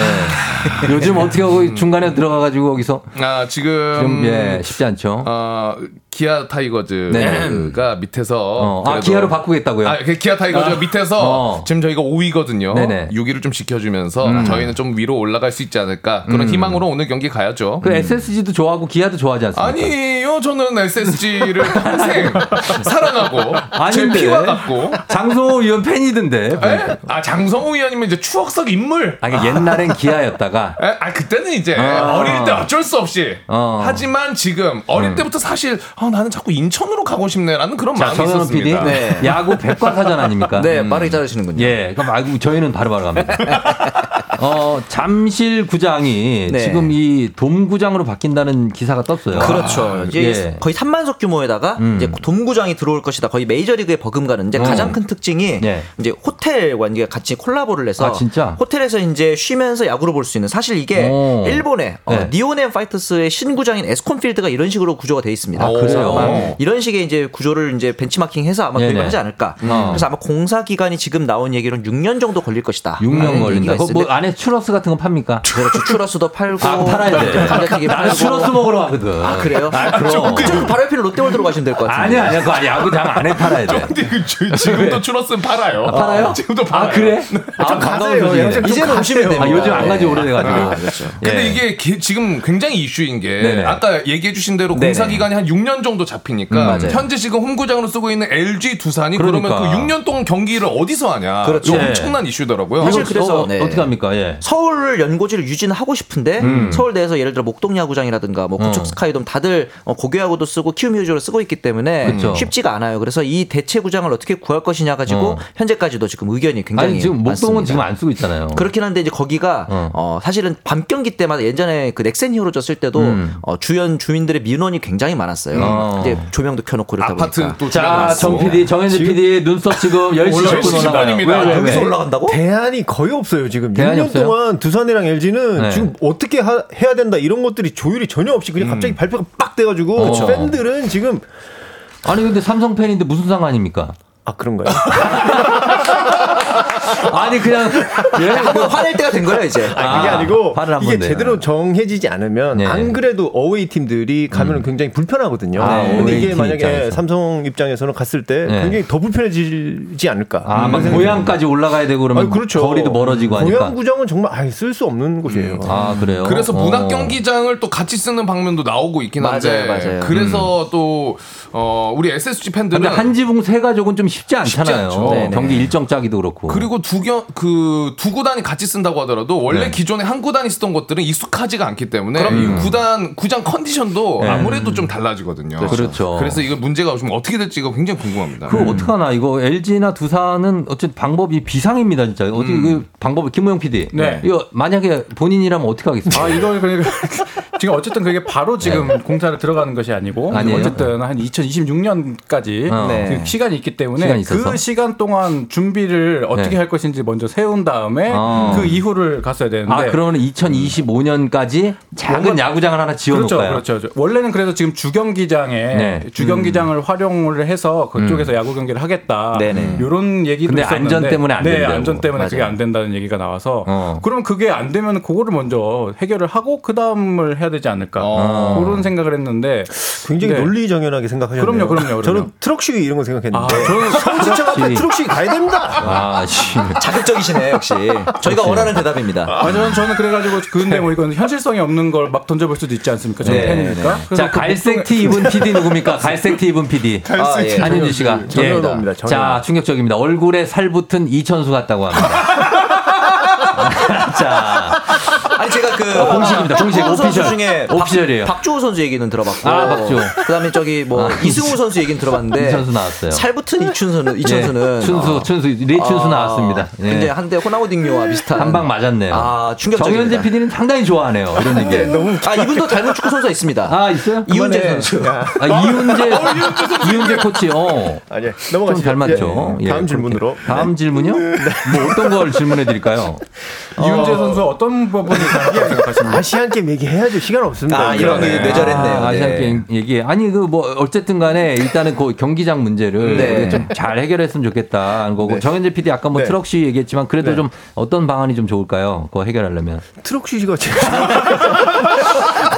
요즘 어떻게 하고 중간에 들어가가지고 거기서 아 지금 좀, 예, 쉽지 않죠. 어, 기아 타이거즈가 네. 밑에서 어, 아, 기아로 바꾸겠다고요? 아, 그 기아 타이거즈가 아. 밑에서 어. 지금 저희가 5위거든요. 네네. 6위를 좀 지켜주면서 음. 저희는 좀 위로 올라갈 수 있지 않을까 그런 음. 희망으로 오늘 경기 가야죠. 그 SSG도 좋아하고 기아도 좋아하지 않습니까? 아니요, 저는 SSG를 평생 사랑하고 제 아닌데. 피와 같고. 장성호 의원 팬이던데. 에? 아 장성호 의원이면 이제 추억 속 인물. 아, 이게 옛날엔 기아였다가 에? 아 그때는 이제 아. 어릴 때 어쩔 수 없이. 어. 하지만 지금 어릴 음. 때부터 사실 아, 나는 자꾸 인천으로 가고 싶네라는 그런 자, 마음이. 있었습니다. 네. 야구 백과사전 아닙니까? 네, 음. 빠르게 자르시는군요. 예, 그럼 알고 저희는 바로바로 갑니다. 어, 잠실 구장이 네. 지금 이 돔구장으로 바뀐다는 기사가 떴어요. 그렇죠. 이제 예. 거의 3만석 규모에다가 음. 이제 돔구장이 들어올 것이다. 거의 메이저리그에 버금가는 이제 어. 가장 큰 특징이 예. 이제 호텔과 이제 같이 콜라보를 해서 아? 호텔에서 이제 쉬면서 야구를 볼 수 있는 사실 이게 오. 일본의 어, 네. 니혼햄 파이터스의 신구장인 에스콘필드가 이런 식으로 구조가 돼 있습니다. 아? 아마 이런 식의 이제 구조를 이제 벤치마킹해서 아마. 도입을 하지 않을까. 어. 그래서 아마 공사 기간이 지금 나온 얘기로는 6년 정도 걸릴 것이다. 6년 라는 걸린다. 뭐 있는 추러스 같은 거 팝니까? 그렇죠. 추러스도 팔고 아, 팔아야 돼. 감자튀김 나는 팔고. 추러스 먹으러 가거든. 아 그래요? 아, 그럼. 그 바로 옆에 롯데월드로 가시면 될 것 같은데. 아니야, 아니야. 그거 야구장 안에 팔아야 돼. 근데 그 지- 지금도 추러스는 팔아요. 아, 팔아요? 지금도 팔아요. 아, 그래? 아, 반가운 소식이네. 이제는 오시면 됩니다. 아, 요즘 안 가지 오래돼가지고. 아, 그렇죠. 근데 예. 이게 기- 지금 굉장히 이슈인 게 네네. 아까 얘기해주신 대로. 공사 기간이 한 6년 정도 잡히니까 음. 현재 지금 홈구장으로 쓰고 있는 LG 두산이 그러면 그 그러니까. 6년 동안 경기를 어디서 하냐? 그렇죠. 엄청난 이슈더라고요. 사실 그래서 어, 네. 어떻게 합니까? 예. 서울 연고지를 유지는 하고 싶은데 음. 서울 내에서 예를 들어 목동 야구장이라든가 뭐 구축 어. 스카이돔 다들 어, 고교 야구도 쓰고 키움 히어로즈 쓰고 있기 때문에 그쵸. 쉽지가 않아요. 그래서 이 대체 구장을 어떻게 구할 것이냐 가지고 어. 현재까지도 지금 의견이 굉장히 아니, 지금 목동은 많습니다. 지금 안 쓰고 있잖아요. 그렇긴 한데 이제 거기가 어. 어. 사실은 밤 경기 때마다 예전에 그 넥센 히어로즈 쓸 때도 음. 어, 주변 주민들의 민원이 굉장히 많았어요. 어. 이제 조명도 켜놓고 그러다 아파트 보니까. 또 자, 정. PD, 정현재 PD 눈썹 지금 10시 올라- 10분 10시 올라가요. 10분입니다. 왜, 왜, 왜? 여기서 올라간다고? 대안이 거의 없어요 지금. 대안이 6년 없어요? 동안 두산이랑 LG는 네. 지금 어떻게 하- 해야 된다 이런 것들이 조율이 전혀 없이 그냥 갑자기 발표가 빡 돼가지고 음. 그쵸. 팬들은 지금 아니, 근데 삼성 팬인데 무슨 상관입니까? 아 그런가요? 아니, 그냥, 예? 한번 화낼 때가 된 거예요 이제. 아, 그게 아, 아니고 화를 한번 이게. 제대로 정해지지 않으면 네. 안 그래도 어웨이 팀들이 가면 은 굉장히 불편하거든요. 아, 근데 이게 팀 만약에 입장에서. 삼성 입장에서는 갔을 때 네. 굉장히 더 불편해지지 않을까. 아, 막 고향까지 올라가야 되고 그러면 아, 그렇죠. 거리도 멀어지고 하니까. 고양 구장은 정말 아예 쓸 수 없는 곳이에요. 아, 그래요? 그래서 문학 어. 경기장을 또 같이 쓰는 방면도 나오고 있긴 한데 맞아요, 맞아요. 그래서 또 어, 우리 SSG 팬들은 근데 한 지붕 세 가족은 좀 쉽지 않잖아요. 않죠. 네네. 경기 일정 짜기도 그렇고. 그리고 두경 그두 구단이 같이 쓴다고 하더라도 원래 네. 기존에 한 구단이 쓰던 것들은 익숙하지가 않기 때문에 그럼요. 이 구단 구장 컨디션도 네. 아무래도 좀 달라지거든요. 그렇죠. 그래서 이거 문제가 좀 어떻게 될지가 굉장히 궁금합니다. 그거 어떡하나 이거 LG나 두산은 어쨌든 방법이 비상입니다 진짜 어떻게 그 방법을 김호영 PD 네. 이거 만약에 본인이라면 어떻게 하겠습니까? 아 이거 그러니까 지금 어쨌든 그게 바로 지금 공사를 들어가는 것이 아니고 네. 아니에요? 어쨌든 한 2026년까지 어. 네. 시간이 있기 때문에 시간이? 그 시간 동안 준비를 어떻게 네. 할 것인지 먼저 세운 다음에 어. 그 이후를 갔어야 되는데 아 그러면 2025년까지 작은 야구장을 하나 그렇죠, 지어놓을까요? 그렇죠, 그렇죠. 원래는 그래서 지금 주경기장에 네. 주경기장을 활용을 해서 그쪽에서 야구 경기를 하겠다. 네네. 이런 얘기도 근데 있었는데 안전 때문에 안 네, 된다고. 안전 때문에 그게 맞아요. 안 된다는 얘기가 나와서 어. 그럼 그게 안 되면 그거를 먼저 해결을 하고 그 다음을 해야 되지 않을까 어. 그런 생각을 했는데 굉장히 네. 논리정연하게 생각하셨네요. 그럼요, 그럼요, 그럼요. 저는 트럭 시위 이런 거 생각했는데 아, 저는 성지청 앞에 트럭 시위 가야 됩니다. 아, 씨. 자극적이시네 역시. 저희가 원하는 대답입니다. 아, 저는, 저는 그래가지고 근데 뭐 이건 현실성이 없는 걸 막 던져볼 수도 있지 않습니까? 저는 네, 팬이니까. 그래서 자그 갈색 티 입은 PD 누굽니까? 갈색 티 입은 PD. 아, 예. 한윤주 씨가. 예. 정현호. 자 충격적입니다. 얼굴에 살 붙은 이천수 같다고 합니다. 자 아니 제가 그 어, 공식입니다. 공식, 박주호 선수 오피셜. 중에 오피셜이에요. 박, 박주호 선수 얘기는 들어봤고 아, 박주호. 그다음에 저기 뭐 아, 이승우 선수 얘기는 들어봤는데 이천수 나왔어요. 살 붙은 이춘수는 이천수는 예, 춘수, 어, 춘수, 리춘수 아, 나왔습니다. 예. 굉장히 한때 호나우딩요와 비슷한 한 방 맞았네요. 아 충격적입니다. 정현재 PD는 상당히 좋아하네요. 이런 얘기. 아 이분도 닮은 축구 선수가 있습니다. 아 있어요? 이훈재. 선수. 야. 아, 이훈재, 이훈재 코치, 어. 아니 좀 넘어가시죠. 닮았죠. 예, 예, 다음 질문으로. 다음 질문요? 뭐 어떤 걸 질문해 드릴까요? 이훈재 선수 어떤 부분 아시안 게임 얘기해야죠. 시간 없습니다. 아 이런 게 뇌절했네요. 아, 아시안 네. 게임 얘기. 아니 그 뭐 어쨌든 간에 일단은 그 경기장 문제를 네. 좀잘 해결했으면 좋겠다는 거고 네. 정현재 PD 아까 뭐 네. 트럭 시 얘기했지만 그래도 네. 좀 어떤 방안이 좀 좋을까요? 그거 해결하려면. 트럭 시위가 지금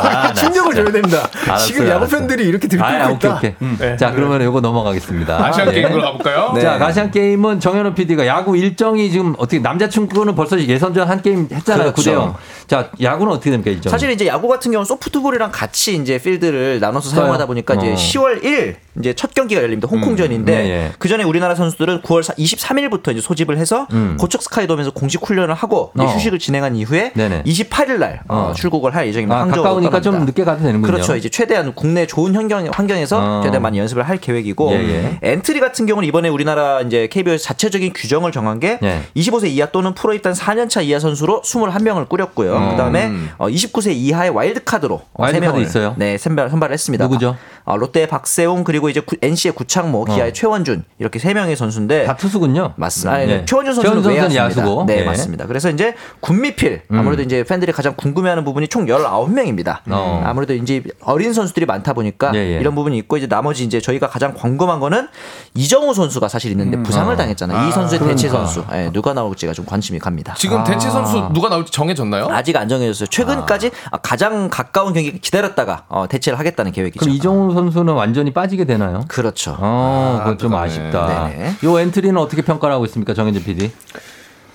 아, 나 충격을 진짜. 줘야 됩니다. 알았어요, 지금 야구. 팬들이 이렇게 들고 아, 오케이 있다. 오케이. 네. 자 그러면 이거 넘어가겠습니다. 아시안 네. 게임으로 가볼까요? 네. 자, 아시안 게임은 정현재 PD가 야구 일정이 지금 어떻게 남자 축구는 벌써 예선전 한 게임 했잖아요. 그렇죠. 9대 0. 자, 야구는 어떻게 됩니까, 일정? 사실 이제 야구 같은 경우는 소프트볼이랑 같이 이제 필드를 나눠서. 사용하다 보니까 이제 어. 10월 1일 이제 첫 경기가 열립니다. 홍콩전인데 네, 예. 그 전에 우리나라 선수들은 9월 23일부터 이제 소집을 해서 음. 고척 스카이돔에서 공식 훈련을 하고 이제 어. 휴식을 진행한 이후에 네네. 28일 날 어, 어. 출국을 할 예정입니다. 아, 가까우니까 좀 떠납니다. 늦게 가도 되는군요. 그렇죠. 이제 최대한 국내 좋은 환경, 환경에서 어. 최대한 많이 연습을 할 계획이고 예, 예. 엔트리 같은 경우는 이번에 우리나라 이제 KBO에서 자체적인 규정을 정한 게 예. 25세 이하 또는 프로 입단 4년 차 이하 선수로 21명을 꾸렸고요. 음. 그다음에 어, 29세 이하의 와일드 카드로 와일드카드 있어요? 네, 선발 선발을 했습니다. 누구죠? 어, 롯데 박세웅 그리고 이제 구- NC의 구창모, 기아의 어. 최원준 이렇게 세 명의 선수인데 다 투수군요. 맞습니다. 아니, 예. 최원준 선수는 선수는. 야수고. 네, 예. 맞습니다. 그래서 이제 군미필 음. 아무래도 이제 팬들이 가장 궁금해하는 부분이 총 19명입니다. 어. 아무래도 이제 어린 선수들이 많다 보니까 예, 예. 이런 부분이 있고 이제 나머지 이제 저희가 가장 궁금한 거는 이정후 선수가 사실 있는데 부상을 어. 당했잖아요. 이 아, 선수의 대체 그러니까. 선수 예, 누가 나올지가 좀 관심이 갑니다. 지금 대체 선수 누가 나올지 정해졌나요? 아직 안 정해졌어요. 최근까지 아, 가장 가까운 경기 기다렸다가 어, 대체를 하겠다는 계획이죠. 그럼 이정우 선수는 완전히 빠지게 되나요? 그렇죠. 어, 그건 좀 그러네. 아쉽다. 네네. 요 엔트리는 어떻게 평가를 하고 있습니까, 정현재 PD?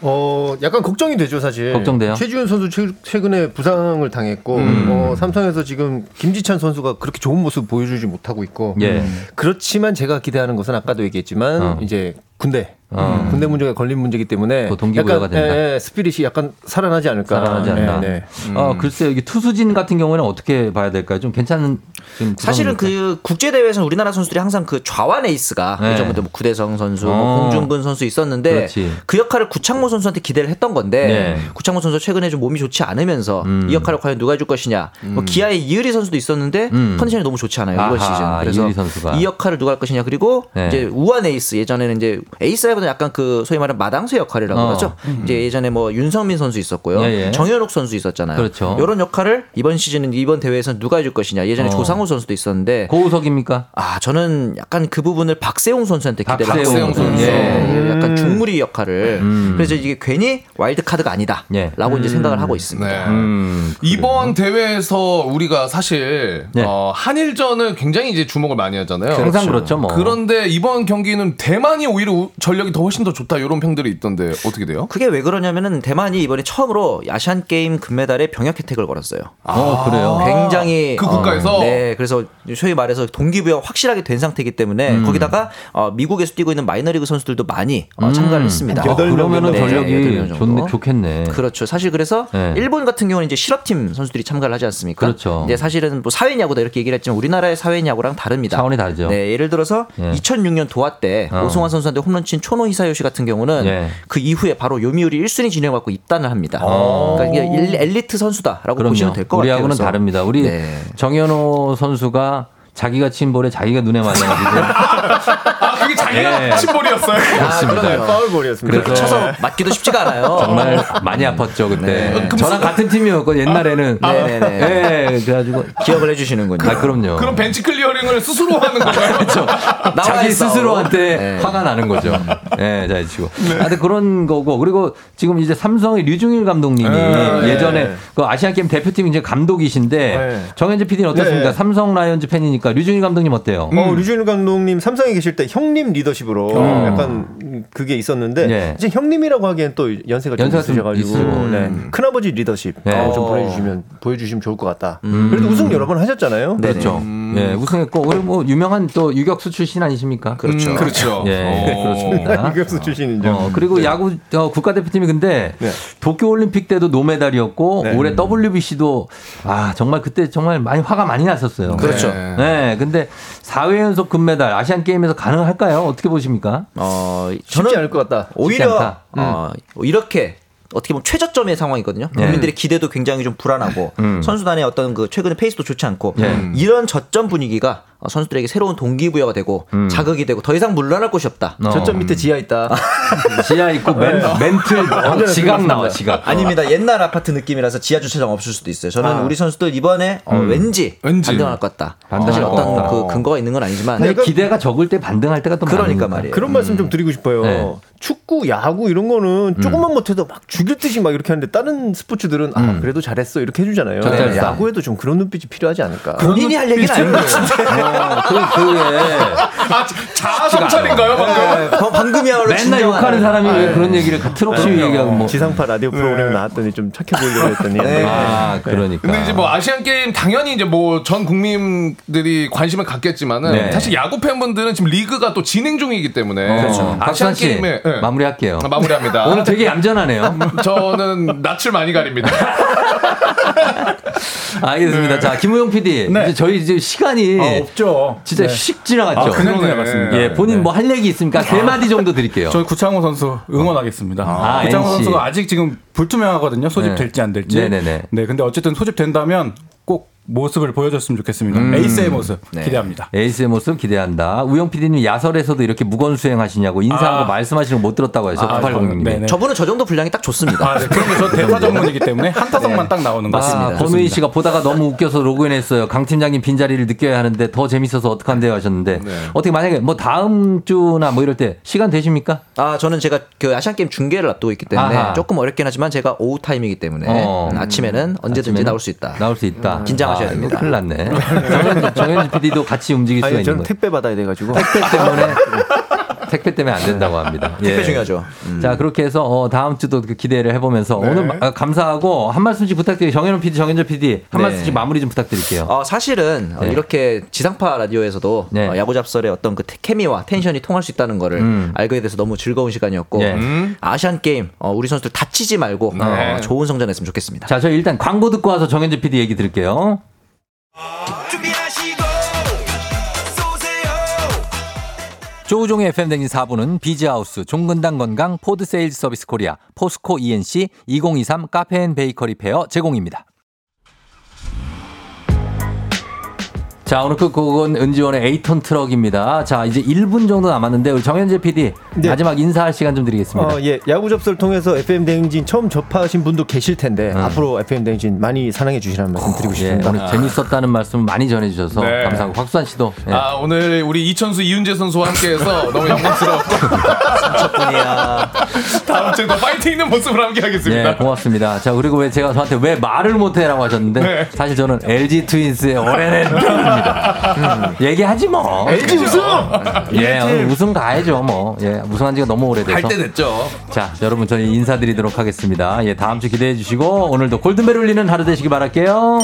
어, 약간 걱정이 되죠, 사실. 걱정돼요? 최지훈 선수 최, 최근에 부상을 당했고, 음. 어, 삼성에서 지금 김지찬 선수가 그렇게 좋은 모습 보여주지 못하고 있고, 예. 그렇지만 제가 기대하는 것은 아까도 얘기했지만, 어. 이제 군대. 어. 군대 문제가 걸린 문제이기 때문에 그 동기부여가 약간 된다. 예, 예, 스피릿이 약간 살아나지 않을까. 살아나지 않나. 네, 네. 어, 글쎄요. 이게 투수진 같은 경우에는 어떻게 봐야 될까요? 좀 괜찮은 지금 사실은? 그 국제 대회에서는 우리나라 선수들이 항상 그 좌완 에이스가 네. 예전부터 뭐 구대성 선수, 어. 뭐 봉중근 선수 있었는데 그렇지. 그 역할을 구창모 선수한테 기대를 했던 건데 네. 구창모 선수 최근에 좀 몸이 좋지 않으면서 음. 이 역할을 과연 누가 해줄 것이냐. 뭐 기아의 이의리 선수도 있었는데 음. 컨디션이 너무 좋지 않아요 이번 아하, 시즌. 그래서. 이 역할을 누가 할 것이냐. 그리고 네. 이제 우완 에이스 예전에는 이제 에이스라 기보다 약간 그 소위 말하는 마당쇠 역할이라고 어. 그러죠. 이제 예전에 뭐 윤석민 선수 있었고요, 예, 예. 정현욱 선수 있었잖아요. 그렇죠. 이런 역할을 이번 시즌은 이번 대회에서는 누가 해줄 것이냐. 예전에 어. 조상우 선수도 있었는데 고우석입니까? 아, 저는 약간 그 부분을 박세웅 선수한테 기대를 하고 박세웅. 선수. 예, 약간 중무리 역할을. 음. 그래서 이게 괜히 와일드 카드가 아니다라고 예. 이제 생각을 하고 있습니다. 네. 음. 이번 대회에서 우리가 사실 네. 어, 한일전을 굉장히 이제 주목을 많이 하잖아요. 항상 그렇죠, 뭐. 그런데 이번 경기는 대만이 오히려 우- 전력이 더 훨씬 더 좋다 이런 평들이 있던데 어떻게 돼요? 그게 왜 그러냐면은 대만이 이번에 처음으로 아시안 게임 금메달에 병역 혜택을 걸었어요. 어, 그래요? 굉장히 그 국가에서? 어, 네, 그래서 소위 말해서 동기부여 확실하게 된 상태이기 때문에 음. 거기다가 어, 미국에서 뛰고 있는 마이너리그 선수들도 많이 어, 음. 참가를 했습니다. 어, 그러면은 네, 전력이 여덟. 좋네, 좋겠네. 그렇죠. 사실 그래서 네. 일본 같은 경우는 이제 실업팀 선수들이 참가를 하지 않습니까? 그렇죠. 근데 사실은 뭐 사회 야구다 이렇게 얘기를 했지만 우리나라의 사회 야구랑 다릅니다. 차원이 다르죠. 네, 예를 들어서 예. 2006년 도하 때 어. 오승환 선수한테 홈런 친 초노 히사요시 같은 경우는 예. 그 이후에 바로 요미우리 1순위 진행을 받고 입단을 합니다. 어. 그러니까 이게 일- 엘리트 선수다라고 그럼요. 보시면 될 것 같아요. 우리하고는. 다릅니다. 우리 네. 정현호 선수가 자기가 친 볼에 자기가 눈에 맞아가지고 아 그게 자기가 예. 친 볼이었어요. 그렇습니다. 그럼요. 파울볼이었습니다. 그래서 쳐서 맞기도 쉽지가 않아요. 정말 많이 아팠죠 그때. 네. 저랑 같은 팀이었고 옛날에는. 아, 네네네. 예, 그래가지고 기억을 해주시는군요. 아 그럼요. 그럼 벤치 클리어링을 스스로 하는 건가요? 그렇죠. 자기. 스스로한테 네. 화가 나는 거죠. 예, 자, 치고. 아, 근데 그런 거고. 그리고 지금 이제 삼성의 류중일 감독님이 네. 예전에 그 아시안게임 대표팀 이제 감독이신데 네. 정현재 PD는 어떻습니까? 네. 삼성 라이온즈 팬이니까 류중일 감독님 어때요? 어, 류준일 감독님 삼성에 계실 때 형님 리더십으로 음. 약간 그게 있었는데 예. 이제 형님이라고 하기엔 또 연세가 좀 연세가 좀 있으셔가지고 있으시고. 네. 음. 큰아버지 리더십 예. 어, 좀 어. 보내주시면 보여주시면 좋을 것 같다. 음. 그래도 우승 여러 번 하셨잖아요. 네. 그렇죠. 예, 우승했고 그리고 뭐 유명한 또 유격수 출신 아니십니까? 그렇죠. 음, 그렇죠. 예, 어. 그렇습니다. 유격수 출신이죠. 어, 그리고 야구 어, 국가대표팀이 근데 네. 도쿄올림픽 때도 노메달이었고 네. 올해 WBC도 아 정말 그때 정말 많이 화가 많이 났었어요. 그렇죠. 네. 네, 근데 4회 연속 금메달 아시안 게임에서 가능할까요? 어떻게 보십니까? 어, 쉽지 저는 않을 것 같다. 오히려 않다. 어, 이렇게 어떻게 보면 최저점의 상황이거든요. 네. 국민들의 기대도 굉장히 좀 불안하고 음. 선수단의 어떤 그 최근에 페이스도 좋지 않고 네. 이런 저점 분위기가 어, 선수들에게 새로운 동기부여가 되고 음. 자극이 되고 더 이상 물러날 곳이 없다. 어. 저점 밑에 지하 있다. 지하 있고 멘, 멘틀 어, 지각 나와 지각. 아닙니다. 옛날 아파트 느낌이라서 지하 주차장 없을 수도 있어요. 저는 아. 우리 선수들 이번에 어, 왠지, 왠지. 반등할 것 같다. 반등할 사실 것 어떤 같다. 그 근거가 있는 건 아니지만 근데 기대가 적을 때 반등할 때가 또 그러니까 많으니까. 말이에요. 그런 말씀 좀 드리고 싶어요. 네. 축구, 야구 이런 거는 조금만 못해도 막 죽일 듯이 막 이렇게 하는데 다른 스포츠들은 아 그래도 잘했어 이렇게 해주잖아요. 젖잘싸. 야구에도 좀 그런 눈빛이 필요하지 않을까. 본인이 할 얘기는 아닌 것 같은데. 어, 그, 그게 아 자아 성찰인가요 방금? 네, 방- 방금이야말로 맨날 욕하는 사람이 아, 왜 네. 그런 얘기를 트럭시 얘기하고 뭐. 지상파 라디오 프로그램 나왔더니 좀 착해 보이려고 했더니 네. 아, 그러니까. 근데 이제 뭐 아시안 게임 당연히 이제 뭐 전 국민들이 관심을 갖겠지만은 네. 사실 야구 팬분들은 지금 리그가 또 진행 중이기 때문에 그렇죠. 아시안 게임에 예. 마무리할게요. 아, 마무리합니다. 오늘 되게 얌전하네요. 저는 낯을 많이 가립니다. 알겠습니다. 자, 김우영 PD. 네. 이제 저희 이제 시간이 아, 없죠. 진짜 네. 휙 지나갔죠. 아, 그냥. 지나갔습니다. 예, 본인 네. 뭐할 얘기 있습니까? 세 마디 정도 드릴게요. 저희 구창모 선수 응원하겠습니다. 아, 구창모 NC. 선수가 아직 지금 불투명하거든요. 소집될지 안 될지. 네네네. 네, 근데 어쨌든 소집된다면 꼭 모습을 보여줬으면 좋겠습니다. 음. 에이스의 모습 네. 기대합니다. 에이스의 모습 기대한다. 우영 PD님 야설에서도 이렇게 무건 수행하시냐고 인사한 아. 거 말씀하시는 거 못 들었다고 해서 아, 9806님이. 네네. 저분은 저 정도 분량이 딱 좋습니다. 아, 네. 그런데 저 대타 전문이기 때문에 한 타석만 딱 나오는 거 아, 같습니다. 권우희 씨가 보다가 너무 웃겨서 로그인했어요. 강 팀장님 빈자리를 느껴야 하는데 더 재밌어서 어떡한데요 하셨는데 어떻게 만약에 뭐 다음 주나 뭐 이럴 때 시간 되십니까? 아, 저는 제가 그 아시안 게임 중계를 앞두고 있기 때문에 아하. 조금 어렵긴 하지만 제가 오후 타임이기 때문에 어. 아침에는 언제든지 아침에는 나올 수 있다. 나올 수 있다. 긴장 하셔야 아, 됩니다. 이거 큰일 났네. 정현, 정현지 PD도 같이 움직일 수가 아니 있는 저는 거예요. 택배 받아야 돼가지고. 택배 때문에 택배 때문에 안 된다고 합니다. 예. 택배 중요하죠. 음. 자 그렇게 해서 어, 다음 주도 그 기대를 해보면서 오늘 마- 아, 감사하고 한 말씀씩 부탁드려요. 정현우 PD, 정현재 PD 한 네. 말씀씩 마무리 좀 부탁드릴게요. 어, 사실은 어, 네. 이렇게 지상파 라디오에서도 네. 어, 야구 잡설의 어떤 그 테- 케미와 텐션이 통할 수 있다는 거를 음. 알게 돼서 너무 즐거운 시간이었고 네. 음. 아시안 게임 어, 우리 선수들 다치지 말고 네. 어, 좋은 선전했으면 좋겠습니다. 자, 저희 일단 광고 듣고 와서 정현재 PD 얘기 들을게요. 조우종의 FM 대행진 4부는 비즈하우스, 종근당 건강, 포드 세일즈 서비스 코리아, 포스코 E&C, 2023 카페인 베이커리 페어 제공입니다. 자, 오늘 끝곡은 은지원의 에이톤 트럭입니다. 자, 이제 1분 정도 남았는데 우리 정현재 PD 네. 마지막 인사할 시간 좀 드리겠습니다. 어, 예, 야구 접수를 통해서 FM 대행진 처음 접하신 분도 계실 텐데 앞으로 FM 대행진 많이 사랑해 주시라는 말씀 드리고 예, 싶습니다. 오늘 재밌었다는 말씀 많이 전해 주셔서 네. 감사하고 곽수환 씨도 예. 아 오늘 우리 이천수 이윤재 선수와 함께 해서 너무 영광스러웠고 덕분이야. 다음 주에 더 파이팅 있는 모습을 함께 하겠습니다. 예, 고맙습니다. 자, 그리고 왜 제가 저한테 왜 말을 못 해라고 하셨는데 네. 사실 저는 LG 트윈스의 오래된 팬입니다. 알겠습니다. 얘기하지 뭐. LG 우승! 예, 우승 가야죠, 뭐. 예, 우승한 지가 너무 오래돼서. 할 때 됐죠. 자, 여러분 저희 인사드리도록 하겠습니다. 예, 다음 주 기대해 주시고 오늘도 골든벨 울리는 하루 되시기 바랄게요.